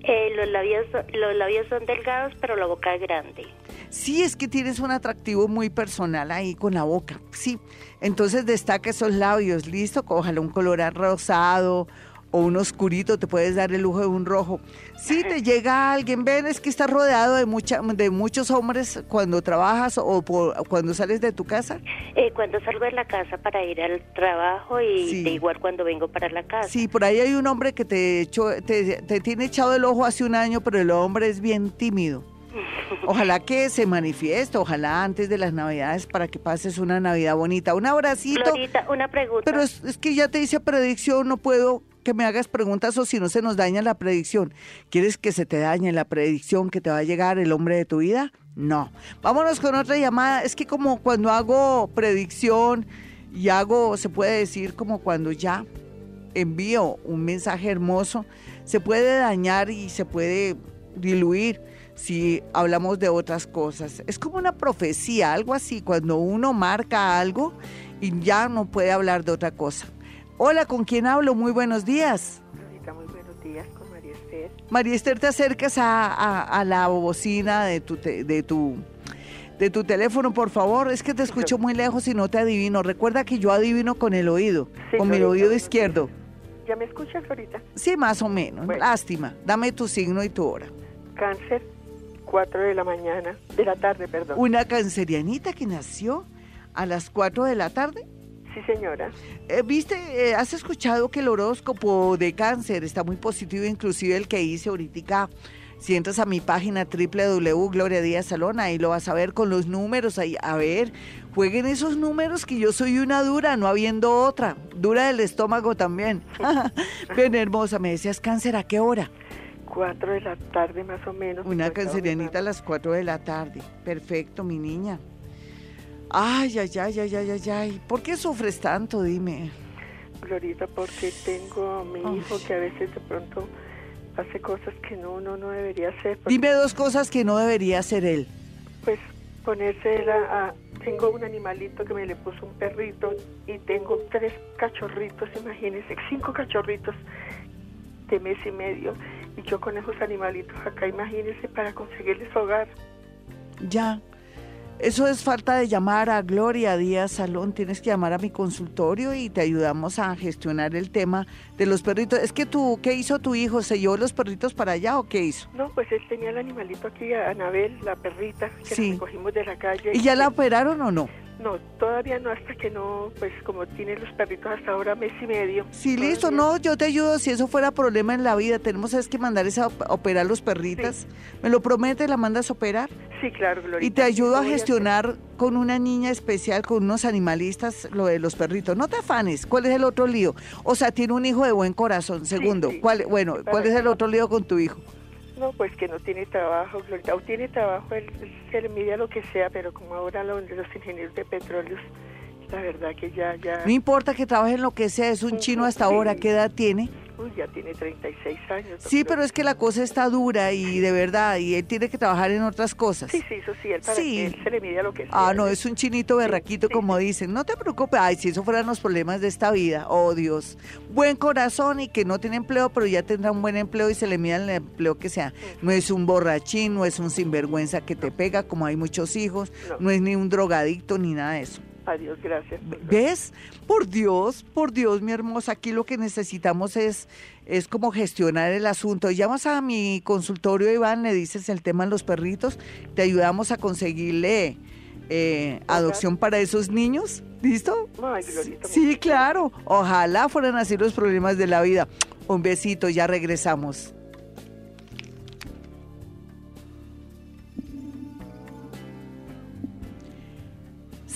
Eh, los, labios, los labios son delgados, pero la boca es grande. Sí, es que tienes un atractivo muy personal ahí con la boca, sí. Entonces destaca esos labios, listo, ojalá un color rosado o un oscurito, te puedes dar el lujo de un rojo. Si te llega alguien, ven, es que estás rodeado de mucha, de muchos hombres cuando trabajas o cuando sales de tu casa. Eh, cuando salgo de la casa para ir al trabajo y de igual cuando vengo para la casa. Sí, por ahí hay un hombre que te, te, te tiene echado el ojo hace un año, pero el hombre es bien tímido. Ojalá que se manifieste, ojalá antes de las Navidades para que pases una Navidad bonita. Un abracito. Florita, una pregunta. Pero es, es que ya te hice predicción, no puedo que me hagas preguntas o si no se nos daña la predicción. ¿Quieres que se te dañe la predicción que te va a llegar el hombre de tu vida? No. Vámonos con otra llamada. Es que como cuando hago predicción y hago, se puede decir como cuando ya envío un mensaje hermoso, se puede dañar y se puede diluir si hablamos de otras cosas. Es como una profecía, algo así, cuando uno marca algo y ya no puede hablar de otra cosa. Hola, ¿con quién hablo? Muy buenos días. muy buenos días con María Esther. María Esther, te acercas a, la bocina de tu, de tu de tu teléfono, por favor. Es que te escucho muy lejos y no te adivino. Recuerda que yo adivino con el oído, con mi oído izquierdo. ¿Ya me escuchas ahorita? Sí, más o menos. Lástima. Dame tu signo y tu hora. Cáncer, 4 de la mañana, de la tarde, perdón. ¿Una cancerianita que nació a las 4 de la tarde? Sí, señora. Eh, ¿Viste, eh, has escuchado que el horóscopo de cáncer está muy positivo, inclusive el que hice ahorita? Si entras a mi página Gloria Díaz Salón, ahí lo vas a ver con los números, ahí, a ver, jueguen esos números que yo soy una dura, no habiendo otra, dura del estómago también. Bien hermosa, me decías cáncer, ¿a qué hora? Cuatro de la tarde más o menos. Una cancerianita a las cuatro de la tarde, perfecto, mi niña. Ay, ay, ay, ay, ay, ay, ay. ¿Por qué sufres tanto? Dime. Glorita, porque tengo a mi hijo que a veces de pronto hace cosas que no, no, no debería hacer. Dime dos cosas que no debería hacer él. Pues ponerse a, Tengo un animalito que me le puso un perrito y tengo tres cachorritos, imagínense, cinco cachorritos de mes y medio. Y yo con esos animalitos acá, imagínense, para conseguirles hogar. Ya, eso es falta de llamar a Gloria Díaz Salón. Tienes que llamar a mi consultorio y te ayudamos a gestionar el tema de los perritos. Es que tú, ¿qué hizo tu hijo? ¿Se llevó los perritos para allá o qué hizo? No, pues él tenía el animalito aquí, Anabel, la perrita, que sí. cogimos de la calle. ¿Y ya la operaron o no? No, todavía no, hasta que no, pues como tiene los perritos hasta ahora mes y medio. Sí, listo, no, yo te ayudo si eso fuera problema en la vida. Tenemos es que mandar esa operar los perritas. ¿Me lo promete? ¿La mandas a operar? Sí, claro, Gloria. Y te ayudo a gestionar con una niña especial, con unos animalistas, lo de los perritos. No te afanes, ¿cuál es el otro lío? O sea, tiene un hijo de buen corazón. Segundo, ¿cuál, bueno, ¿cuál es el otro lío con tu hijo? No, pues que no tiene trabajo, o tiene trabajo, él, se le mide lo que sea, pero como ahora los ingenieros de petróleos, la verdad que ya, ya... No importa que trabaje en lo que sea, es un chino hasta ahora, ¿qué edad tiene? Uy, ya tiene 36 años. Sí, pero es que la cosa está dura y de verdad, y él tiene que trabajar en otras cosas. Sí, sí, eso sí, él, para sí. él se le mide a lo que sea. Ah, no, es un chinito berraquito, como dicen. No te preocupes, ay, si eso fueran los problemas de esta vida, oh Dios. Buen corazón y que no tiene empleo, pero ya tendrá un buen empleo y se le mide el empleo que sea. No es un borrachín, no es un sinvergüenza que te pega, como hay muchos hijos, no es ni un drogadicto ni nada de eso. Adiós, gracias. ¿Ves? Por Dios, por Dios, mi hermosa, aquí lo que necesitamos es, es como gestionar el asunto. Llamas a mi consultorio, Iván, le dices el tema de los perritos, te ayudamos a conseguirle eh, adopción para esos niños. ¿Listo? sí, claro. Ojalá fueran así los problemas de la vida. Un besito, ya regresamos.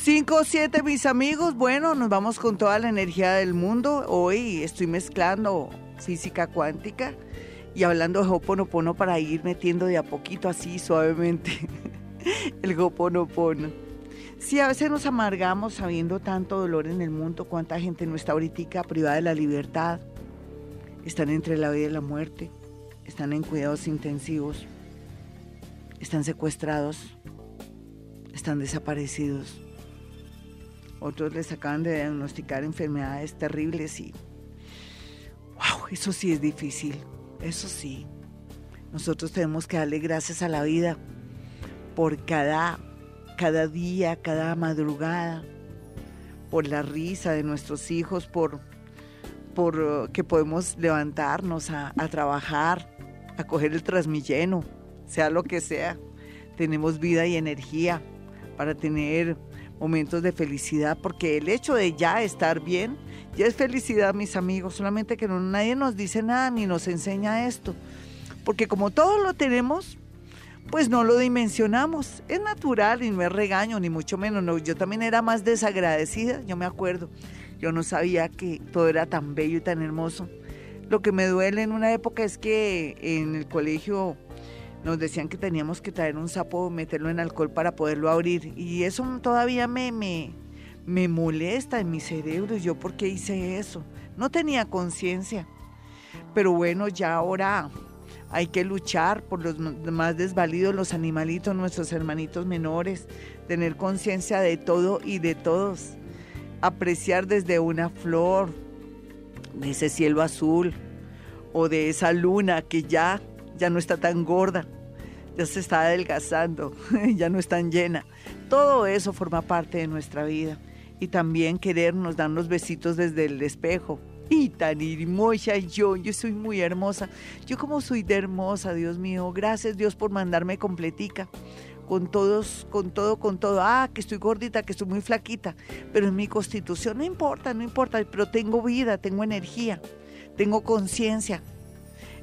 5 5, 7, mis amigos. Bueno, nos vamos con toda la energía del mundo. Hoy estoy mezclando física cuántica y hablando de Hoponopono para ir metiendo de a poquito así suavemente el Hoponopono. Si a veces nos amargamos sabiendo tanto dolor en el mundo, cuánta gente no está ahorita privada de la libertad, están entre la vida y la muerte, están en cuidados intensivos, están secuestrados, están desaparecidos. Otros les acaban de diagnosticar enfermedades terribles y, wow, eso sí es difícil, eso sí. Nosotros tenemos que darle gracias a la vida por cada, cada día, cada madrugada, por la risa de nuestros hijos, por, por uh, que podemos levantarnos a, a trabajar, a coger el transmilleno, sea lo que sea. Tenemos vida y energía para tener momentos de felicidad, porque el hecho de ya estar bien, ya es felicidad, mis amigos, solamente que no, nadie nos dice nada ni nos enseña esto, porque como todos lo tenemos, pues no lo dimensionamos, es natural y no es regaño, ni mucho menos, no, yo también era más desagradecida, yo me acuerdo, yo no sabía que todo era tan bello y tan hermoso. Lo que me duele en una época es que en el colegio nos decían que teníamos que traer un sapo, meterlo en alcohol para poderlo abrir. Y eso todavía me, me, me molesta en mi cerebro. ¿Yo por qué hice eso? No tenía conciencia. Pero bueno, ya ahora hay que luchar por los más desvalidos, los animalitos, nuestros hermanitos menores, tener conciencia de todo y de todos. Apreciar desde una flor, de ese cielo azul o de esa luna que ya ya no está tan gorda, ya se está adelgazando, ya no es tan llena. Todo eso forma parte de nuestra vida. Y también querernos, darnos besitos desde el espejo. Y tan hermosa yo, yo soy muy hermosa. Yo como soy de hermosa, Dios mío. Gracias Dios por mandarme completica. Con todos, con todo, con todo. Ah, que estoy gordita, que estoy muy flaquita. Pero en mi constitución no importa, no importa. Pero tengo vida, tengo energía, tengo conciencia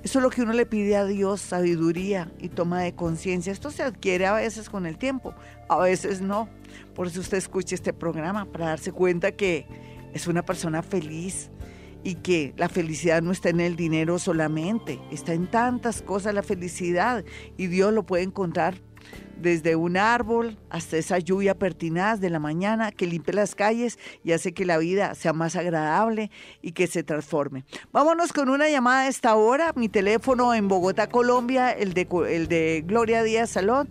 eso es lo que uno le pide a Dios, sabiduría y toma de conciencia. Esto se adquiere a veces con el tiempo, a veces no. Por eso usted escucha este programa, para darse cuenta que es una persona feliz y que la felicidad no está en el dinero solamente, está en tantas cosas la felicidad y Dios lo puede encontrar desde un árbol hasta esa lluvia pertinaz de la mañana que limpia las calles y hace que la vida sea más agradable y que se transforme. Vámonos con una llamada a esta hora. Mi teléfono en Bogotá, Colombia, el de, Gloria Díaz Salón.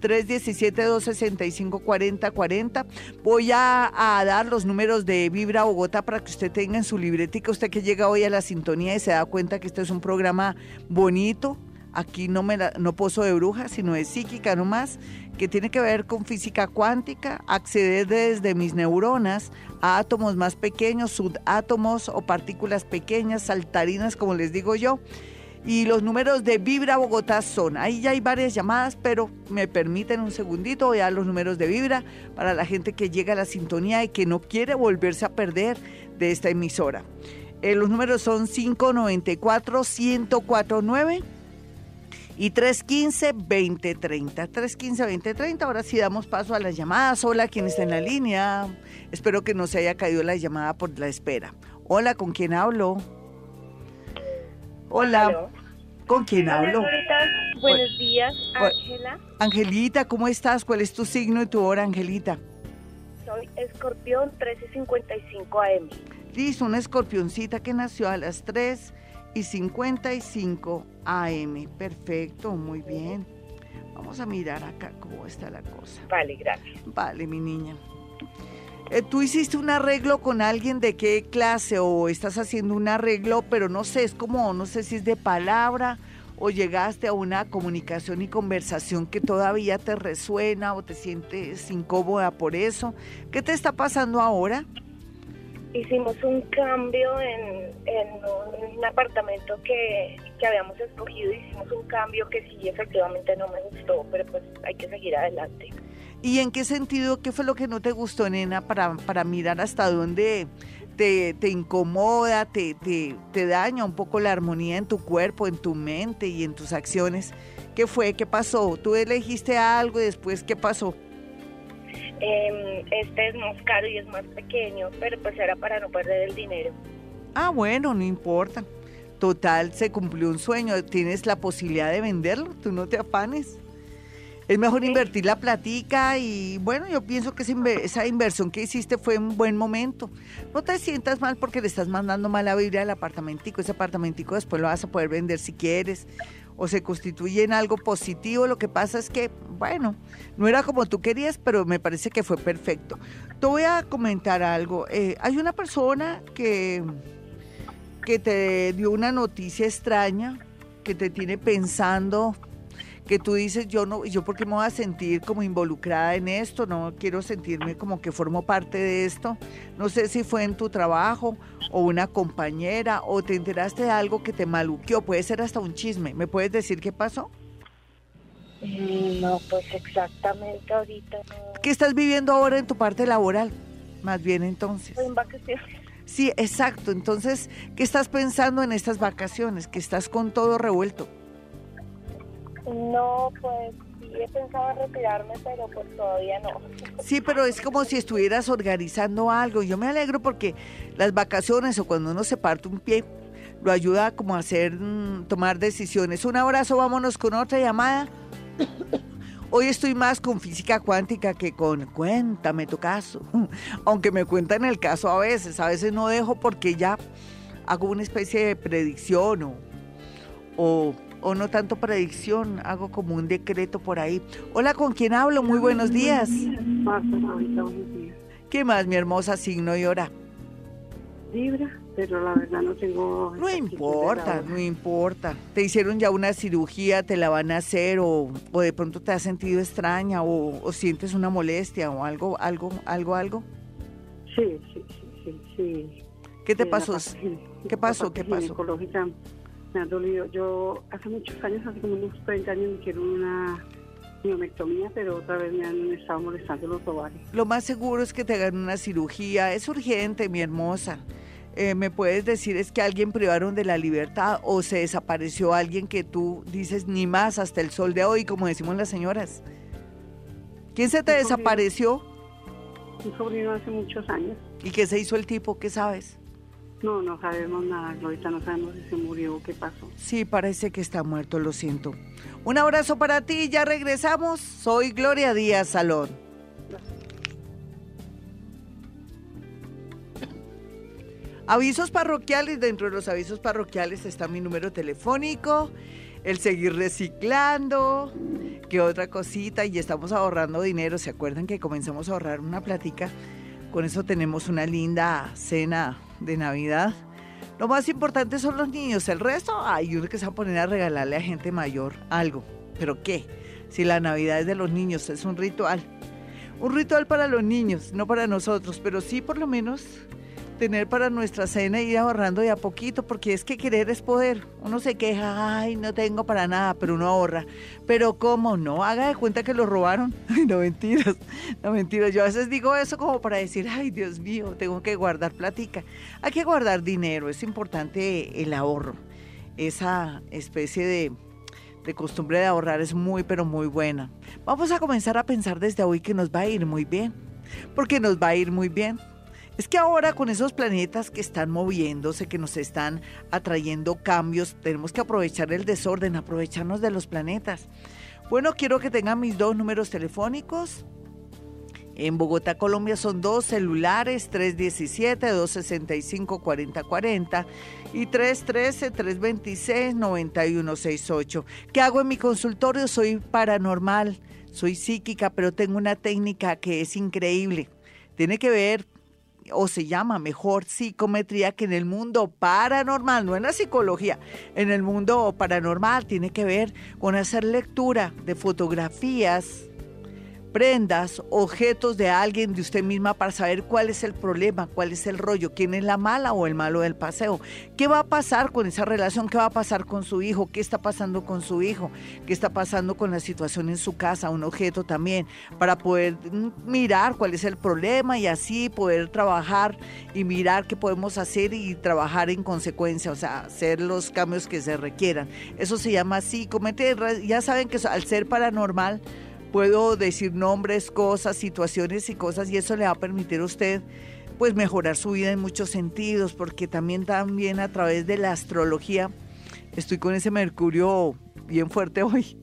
317-265-4040. Voy a, a, dar los números de Vibra Bogotá para que usted tenga en su libretica, usted que llega hoy a la sintonía y se da cuenta que este es un programa bonito, Aquí no, me no pozo de bruja, sino de psíquica nomás, que tiene que ver con física cuántica, acceder desde mis neuronas a átomos más pequeños, subátomos o partículas pequeñas, saltarinas, como les digo yo. Y los números de Vibra Bogotá son, ahí ya hay varias llamadas, pero me permiten un segundito, voy a dar los números de Vibra para la gente que llega a la sintonía y que no quiere volverse a perder de esta emisora. Eh, los números son 594 1049 y 315-2030. 315-2030. Ahora sí damos paso a las llamadas. Hola, ¿quién está en la línea? Espero que no se haya caído la llamada por la espera. Hola, ¿con quién hablo? Hola. ¿Con quién hablo? Buenos días, Ángela. Angelita, ¿cómo estás? ¿Cuál es tu signo y tu hora, Angelita? Soy escorpión 1355 AM. Listo, una escorpioncita que nació a las 3 y 55 AM. Perfecto, muy bien. Vamos a mirar acá cómo está la cosa. Vale, gracias. Vale, mi niña. Eh, ¿Tú hiciste un arreglo con alguien de qué clase o estás haciendo un arreglo, pero no sé, es como, no sé si es de palabra o llegaste a una comunicación y conversación que todavía te resuena o te sientes incómoda por eso? ¿Qué te está pasando ahora? Hicimos un cambio en, un apartamento que, habíamos escogido, hicimos un cambio que sí efectivamente no me gustó, pero pues hay que seguir adelante. ¿Y en qué sentido, qué fue lo que no te gustó, nena, para, para mirar hasta dónde te, te incomoda, te, te, te daña un poco la armonía en tu cuerpo, en tu mente y en tus acciones? ¿Qué fue? ¿Qué pasó? ¿Tú elegiste algo y después qué pasó? Em, este es más caro y es más pequeño, pero pues era para no perder el dinero. Ah, bueno, no importa. Total, se cumplió un sueño. Tienes la posibilidad de venderlo, tú no te afanes. Es mejor invertir la platica y bueno, yo pienso que esa inversión que hiciste fue un buen momento. No te sientas mal porque le estás mandando mala vibra al apartamentico. Ese apartamentico después lo vas a poder vender si quieres o se constituye en algo positivo. Lo que pasa es que, bueno, no era como tú querías, pero me parece que fue perfecto. Te voy a comentar algo. Eh, hay una persona que, que te dio una noticia extraña, que te tiene pensando que tú dices, yo no, yo porque me voy a sentir como involucrada en esto, no quiero sentirme como que formo parte de esto. No sé si fue en tu trabajo o una compañera o te enteraste de algo que te maluqueó, puede ser hasta un chisme. ¿Me puedes decir qué pasó? Mm, no, pues exactamente ahorita ¿Qué estás viviendo ahora en tu parte laboral? Más bien entonces. En vacaciones. Sí, exacto. Entonces, ¿qué estás pensando en estas vacaciones? Que estás con todo revuelto. No, pues sí he pensado retirarme, pero pues todavía no. Sí, pero es como si estuvieras organizando algo. Yo me alegro porque las vacaciones o cuando uno se parte un pie, lo ayuda como a hacer, mm, tomar decisiones. Un abrazo, vámonos con otra llamada. Hoy estoy más con física cuántica que con cuéntame tu caso. Aunque me cuentan el caso a veces, a veces no dejo porque ya hago una especie de predicción o, o o no tanto predicción, hago como un decreto por ahí. Hola, ¿con quién hablo? Muy buenos días. ¿Qué más, mi hermosa signo y hora? Libra, pero la verdad no tengo... No importa, no importa. ¿Te hicieron ya una cirugía, te la van a hacer o, o de pronto te has sentido extraña o, o, sientes una molestia o algo, algo, algo, algo? Sí, sí, sí, sí. ¿Qué te pasó? ¿Qué pasó? ¿Qué pasó? Me ha dolido. Yo hace muchos años, hace como unos 30 años, me hicieron una miomectomía, pero otra vez me han estado molestando los ovarios. Lo más seguro es que te hagan una cirugía. Es urgente, mi hermosa. Eh, ¿Me puedes decir es que alguien privaron de la libertad o se desapareció alguien que tú dices ni más hasta el sol de hoy, como decimos las señoras? ¿Quién se te desapareció? Un sobrino hace muchos años. ¿Y qué se hizo el tipo? ¿Qué sabes? No, no sabemos nada, ahorita no sabemos si se murió o qué pasó. Sí, parece que está muerto, lo siento. Un abrazo para ti, ya regresamos. Soy Gloria Díaz Salón. Avisos parroquiales, dentro de los avisos parroquiales está mi número telefónico, el seguir reciclando, que otra cosita, y estamos ahorrando dinero. ¿Se acuerdan que comenzamos a ahorrar una platica? Con eso tenemos una linda cena de Navidad. Lo más importante son los niños, el resto hay uno que se va a poner a regalarle a gente mayor algo. ¿Pero qué? Si la Navidad es de los niños, es un ritual. Un ritual para los niños, no para nosotros, pero sí por lo menos tener para nuestra cena ir ahorrando de a poquito, porque es que querer es poder. Uno se queja, ay, no tengo para nada, pero uno ahorra. Pero ¿cómo no? Haga de cuenta que lo robaron. no mentiras, no mentiras. Yo a veces digo eso como para decir, ay, Dios mío, tengo que guardar platica. Hay que guardar dinero, es importante el ahorro. Esa especie de, de costumbre de ahorrar es muy, pero muy buena. Vamos a comenzar a pensar desde hoy que nos va a ir muy bien, porque nos va a ir muy bien es que ahora con esos planetas que están moviéndose, que nos están atrayendo cambios, tenemos que aprovechar el desorden, aprovecharnos de los planetas. Bueno, quiero que tengan mis dos números telefónicos. En Bogotá, Colombia son dos celulares, 317-265-4040 y 313-326-9168. ¿Qué hago en mi consultorio? Soy paranormal, soy psíquica, pero tengo una técnica que es increíble. Tiene que ver o se llama mejor psicometría que en el mundo paranormal, no en la psicología, en el mundo paranormal tiene que ver con hacer lectura de fotografías prendas, objetos de alguien, de usted misma, para saber cuál es el problema, cuál es el rollo, quién es la mala o el malo del paseo. ¿Qué va a pasar con esa relación? ¿Qué va a pasar con su hijo? ¿Qué está pasando con su hijo? ¿Qué está pasando con la situación en su casa? Un objeto también, para poder mirar cuál es el problema y así poder trabajar y mirar qué podemos hacer y trabajar en consecuencia, o sea, hacer los cambios que se requieran. Eso se llama psicometría. Ya saben que al ser paranormal, puedo decir nombres, cosas, situaciones y cosas y eso le va a permitir a usted pues mejorar su vida en muchos sentidos, porque también también a través de la astrología estoy con ese Mercurio bien fuerte hoy.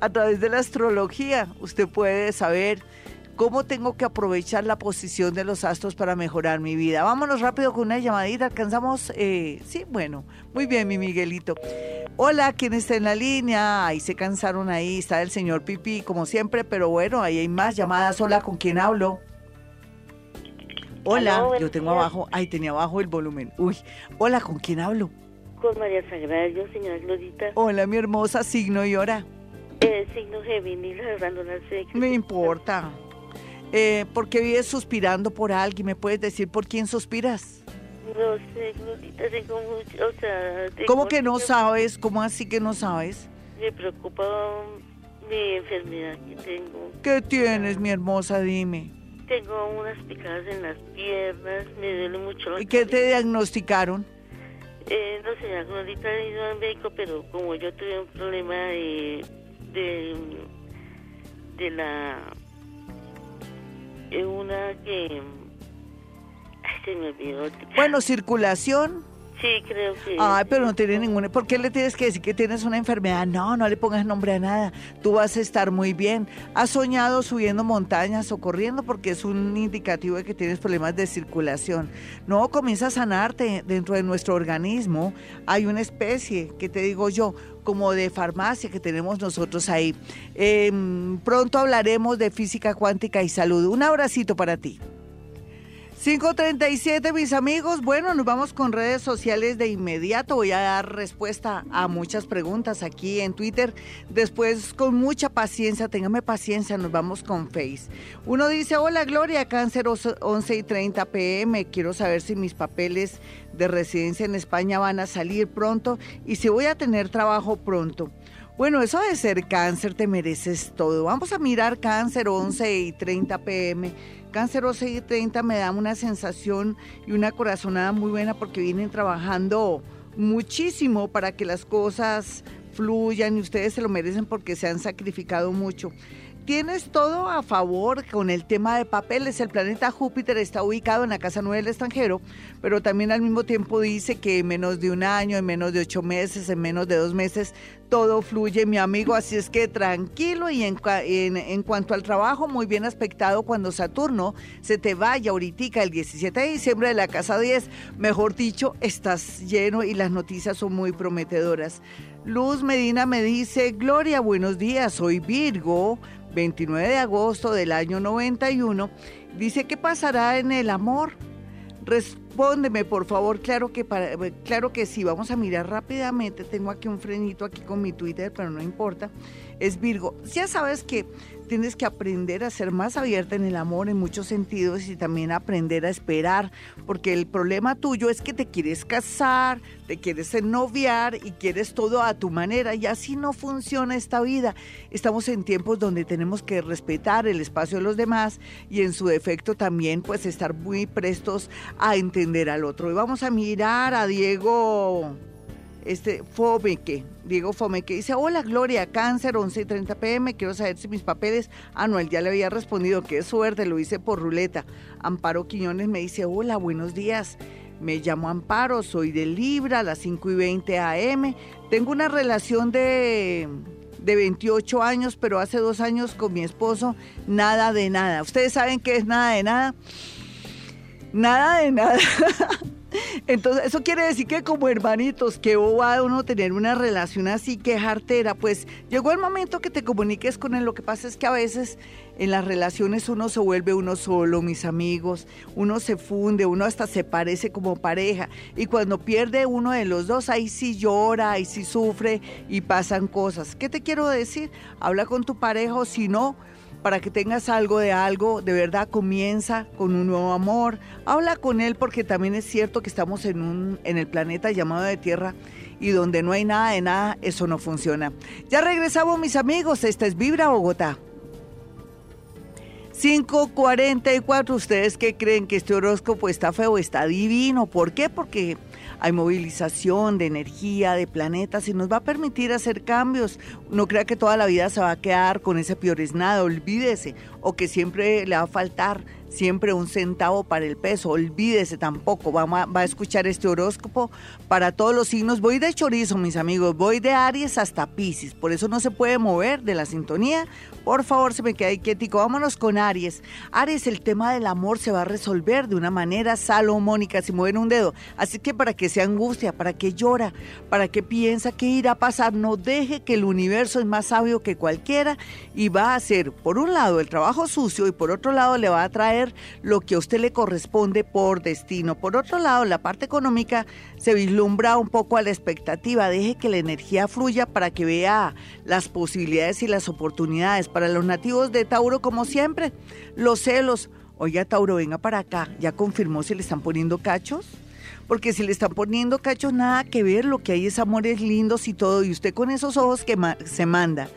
A través de la astrología usted puede saber cómo tengo que aprovechar la posición de los astros para mejorar mi vida. Vámonos rápido con una llamadita. Alcanzamos, eh, sí, bueno, muy bien, mi Miguelito. Hola, ¿quién está en la línea? Ahí se cansaron ahí, está el señor Pipi, como siempre, pero bueno, ahí hay más llamadas. Hola, ¿con quién hablo? Hola, yo tengo abajo, ahí tenía abajo el volumen. Uy, hola, ¿con quién hablo? Con María Sagrario, señora Glorita. Hola, mi hermosa, signo y hora. Eh, signo Géminis, la no sé. Me importa. Eh, ¿Por qué vives suspirando por alguien? ¿Me puedes decir por quién suspiras? No sé, Glorita, tengo mucho, o sea... ¿Cómo que no sabes? ¿Cómo así que no sabes? Me preocupa mi enfermedad que tengo. ¿Qué tienes, mi hermosa? Dime. Tengo unas picadas en las piernas, me duele mucho. ¿Y qué te diagnosticaron? Eh, no sé, ahorita he ido al médico, pero como yo tuve un problema de, de, de la una que... Ay, se me olvidó. Bueno, circulación. Sí, creo que... Ay, pero no tiene ninguna... ¿Por qué le tienes que decir que tienes una enfermedad? No, no le pongas nombre a nada. Tú vas a estar muy bien. ¿Has soñado subiendo montañas o corriendo? Porque es un indicativo de que tienes problemas de circulación. No, comienza a sanarte dentro de nuestro organismo. Hay una especie, que te digo yo, como de farmacia que tenemos nosotros ahí. Em, pronto hablaremos de física cuántica y salud. Un abracito para ti. 537, mis amigos. Bueno, nos vamos con redes sociales de inmediato. Voy a dar respuesta a muchas preguntas aquí en Twitter. Después, con mucha paciencia, téngame paciencia, nos vamos con Face. Uno dice, hola Gloria, cáncer 11 y 30 pm. Quiero saber si mis papeles de residencia en España van a salir pronto y si voy a tener trabajo pronto. Bueno, eso de ser cáncer, te mereces todo. Vamos a mirar cáncer 11 y 30 pm Cáncer 30 me da una sensación y una corazonada muy buena porque vienen trabajando muchísimo para que las cosas fluyan y ustedes se lo merecen porque se han sacrificado mucho tienes todo a favor con el tema de papeles. El planeta Júpiter está ubicado en la Casa Nueva del extranjero, pero también al mismo tiempo dice que en menos de un año, en menos de ocho meses, en menos de dos meses, todo fluye, mi amigo. Así es que tranquilo y en, en, cuanto al trabajo, muy bien aspectado cuando Saturno se te vaya ahorita el 17 de diciembre de la Casa 10. Mejor dicho, estás lleno y las noticias son muy prometedoras. Luz Medina me dice, Gloria, buenos días, soy Virgo 29 de agosto del año 91, dice, ¿qué pasará en el amor? Respóndeme, por favor, claro que, claro que sí, vamos a mirar rápidamente, tengo aquí un frenito aquí con mi Twitter, pero no importa, es Virgo. Ya sabes que tienes que aprender a ser más abierta en el amor en muchos sentidos y también aprender a esperar, porque el problema tuyo es que te quieres casar, te quieres ennoviar y quieres todo a tu manera y así no funciona esta vida. Estamos en tiempos donde tenemos que respetar el espacio de los demás y en su defecto también pues estar muy prestos a entender al otro. Y vamos a mirar a Diego este Fomeque, Diego Fomeque dice, hola Gloria, cáncer 11 y 30 pm, quiero saber si mis papeles, Anuel ya le había respondido, qué suerte, lo hice por ruleta. Amparo Quiñones me dice, hola, buenos días, me llamo Amparo, soy de Libra, a las 5 y 20 am, tengo una relación de, de 28 años, pero hace dos años con mi esposo, nada de nada. ¿Ustedes saben qué es nada de nada? Nada de nada. Entonces, eso quiere decir que como hermanitos, que va a uno tener una relación así que jartera, pues llegó el momento que te comuniques con él. Lo que pasa es que a veces en las relaciones uno se vuelve uno solo, mis amigos, uno se funde, uno hasta se parece como pareja. Y cuando pierde uno de los dos, ahí sí llora, ahí sí sufre y pasan cosas. ¿Qué te quiero decir? Habla con tu pareja o si no, para que tengas algo de algo, de verdad comienza con un nuevo amor. Habla con él porque también es cierto que estamos en, un, en el planeta llamado de Tierra y donde no hay nada de nada, eso no funciona. Ya regresamos mis amigos, esta es Vibra Bogotá. 544, ¿ustedes qué creen que este horóscopo está feo? Está divino. ¿Por qué? Porque hay movilización de energía, de planetas y nos va a permitir hacer cambios. No crea que toda la vida se va a quedar con ese nada, olvídese, o que siempre le va a faltar siempre un centavo para el peso. Olvídese tampoco, va a, va a escuchar este horóscopo para todos los signos. Voy de chorizo, mis amigos, voy de Aries hasta Pisces, por eso no se puede mover de la sintonía. Por favor, se me queda quietico. Vámonos con Aries. Aries, el tema del amor se va a resolver de una manera salomónica, si mueven un dedo. Así que para que se angustia, para que llora, para que piensa que irá a pasar, no deje que el universo es más sabio que cualquiera y va a hacer, por un lado, el trabajo sucio y por otro lado le va a traer lo que a usted le corresponde por destino. Por otro lado, la parte económica se vislumbra un poco a la expectativa. Deje que la energía fluya para que vea las posibilidades y las oportunidades. Para los nativos de Tauro, como siempre, los celos. Oiga, Tauro, venga para acá. ¿Ya confirmó si le están poniendo cachos? porque si le están poniendo cachos, nada que ver, lo que hay es amores lindos y todo, y usted con esos ojos que se manda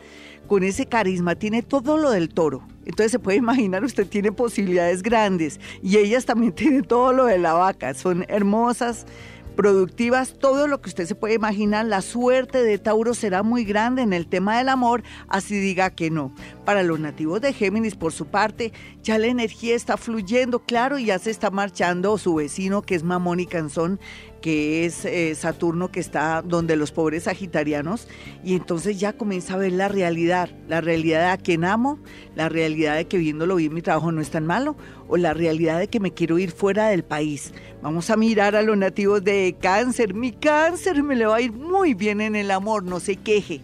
con ese carisma, tiene todo lo del toro. Entonces se puede imaginar, usted tiene posibilidades grandes y ellas también tienen todo lo de la vaca. Son hermosas, productivas, todo lo que usted se puede imaginar. La suerte de Tauro será muy grande en el tema del amor, así diga que no. Para los nativos de Géminis, por su parte, ya la energía está fluyendo, claro, y ya se está marchando su vecino, que es Mamón y Canzón, que es eh, Saturno que está donde los pobres sagitarianos, y entonces ya comienza a ver la realidad, la realidad de a quien amo, la realidad de que viéndolo bien mi trabajo no es tan malo, o la realidad de que me quiero ir fuera del país. Vamos a mirar a los nativos de cáncer, mi cáncer me le va a ir muy bien en el amor, no se queje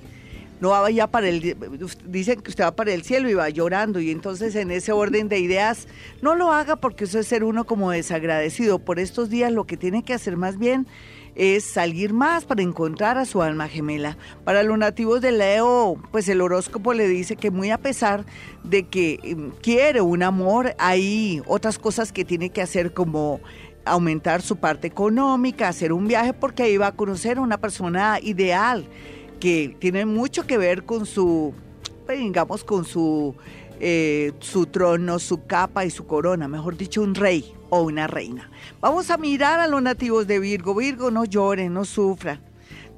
no vaya para el, dicen que usted va para el cielo y va llorando y entonces en ese orden de ideas no lo haga porque eso es ser uno como desagradecido. Por estos días lo que tiene que hacer más bien es salir más para encontrar a su alma gemela. Para los nativos de Leo, pues el horóscopo le dice que muy a pesar de que em, quiere un amor, hay otras cosas que tiene que hacer como aumentar su parte económica, hacer un viaje porque ahí va a conocer a una persona ideal que tiene mucho que ver con su, digamos, con su, eh, su trono, su capa y su corona, mejor dicho, un rey o una reina. Vamos a mirar a los nativos de Virgo. Virgo, no llore, no sufra.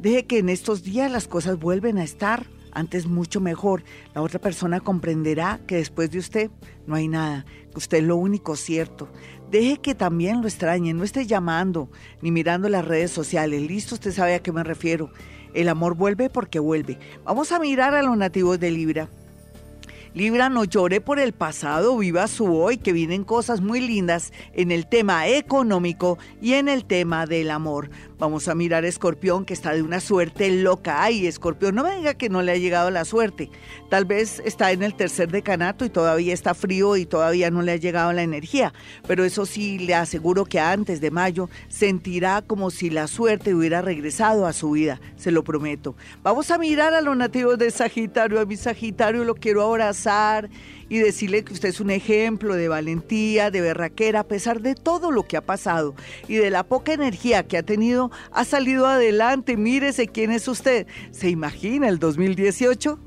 Deje que en estos días las cosas vuelven a estar antes mucho mejor. La otra persona comprenderá que después de usted no hay nada, usted es lo único cierto. Deje que también lo extrañen, no esté llamando ni mirando las redes sociales. Listo, usted sabe a qué me refiero. El amor vuelve porque vuelve. Vamos a mirar a los nativos de Libra. Libra, no llore por el pasado, viva su hoy, que vienen cosas muy lindas en el tema económico y en el tema del amor. Vamos a mirar a Escorpión, que está de una suerte loca. Ay, Escorpión, no me diga que no le ha llegado la suerte. Tal vez está en el tercer decanato y todavía está frío y todavía no le ha llegado la energía. Pero eso sí, le aseguro que antes de mayo sentirá como si la suerte hubiera regresado a su vida. Se lo prometo. Vamos a mirar a los nativos de Sagitario. A mi Sagitario lo quiero abrazar y decirle que usted es un ejemplo de valentía, de berraquera, a pesar de todo lo que ha pasado y de la poca energía que ha tenido, ha salido adelante. Mírese quién es usted. ¿Se imagina el 2018?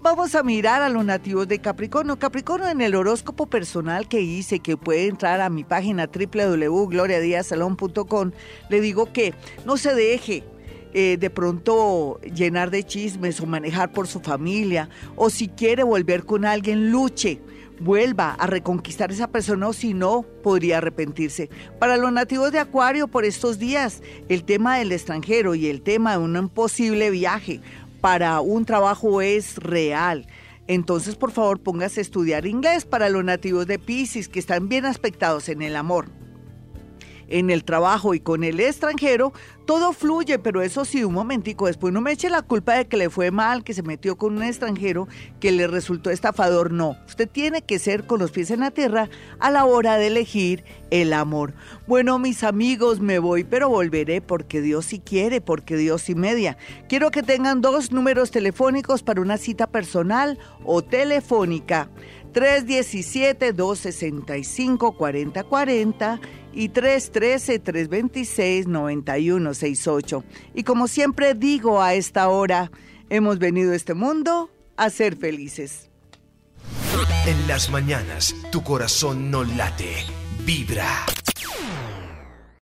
Vamos a mirar a los nativos de Capricornio. Capricornio en el horóscopo personal que hice, que puede entrar a mi página www.gloriadiasalón.com, le digo que no se deje eh, de pronto llenar de chismes o manejar por su familia, o si quiere volver con alguien, luche, vuelva a reconquistar esa persona o si no, podría arrepentirse. Para los nativos de Acuario, por estos días, el tema del extranjero y el tema de un posible viaje para un trabajo es real. Entonces, por favor, póngase a estudiar inglés para los nativos de Pisces que están bien aspectados en el amor en el trabajo y con el extranjero, todo fluye, pero eso sí, un momentico, después no me eche la culpa de que le fue mal, que se metió con un extranjero, que le resultó estafador, no. Usted tiene que ser con los pies en la tierra a la hora de elegir el amor. Bueno, mis amigos, me voy, pero volveré porque Dios sí quiere, porque Dios sí media. Quiero que tengan dos números telefónicos para una cita personal o telefónica. 317-265-4040 y 313-326-9168. Y como siempre digo a esta hora, hemos venido a este mundo a ser felices. En las mañanas, tu corazón no late, vibra.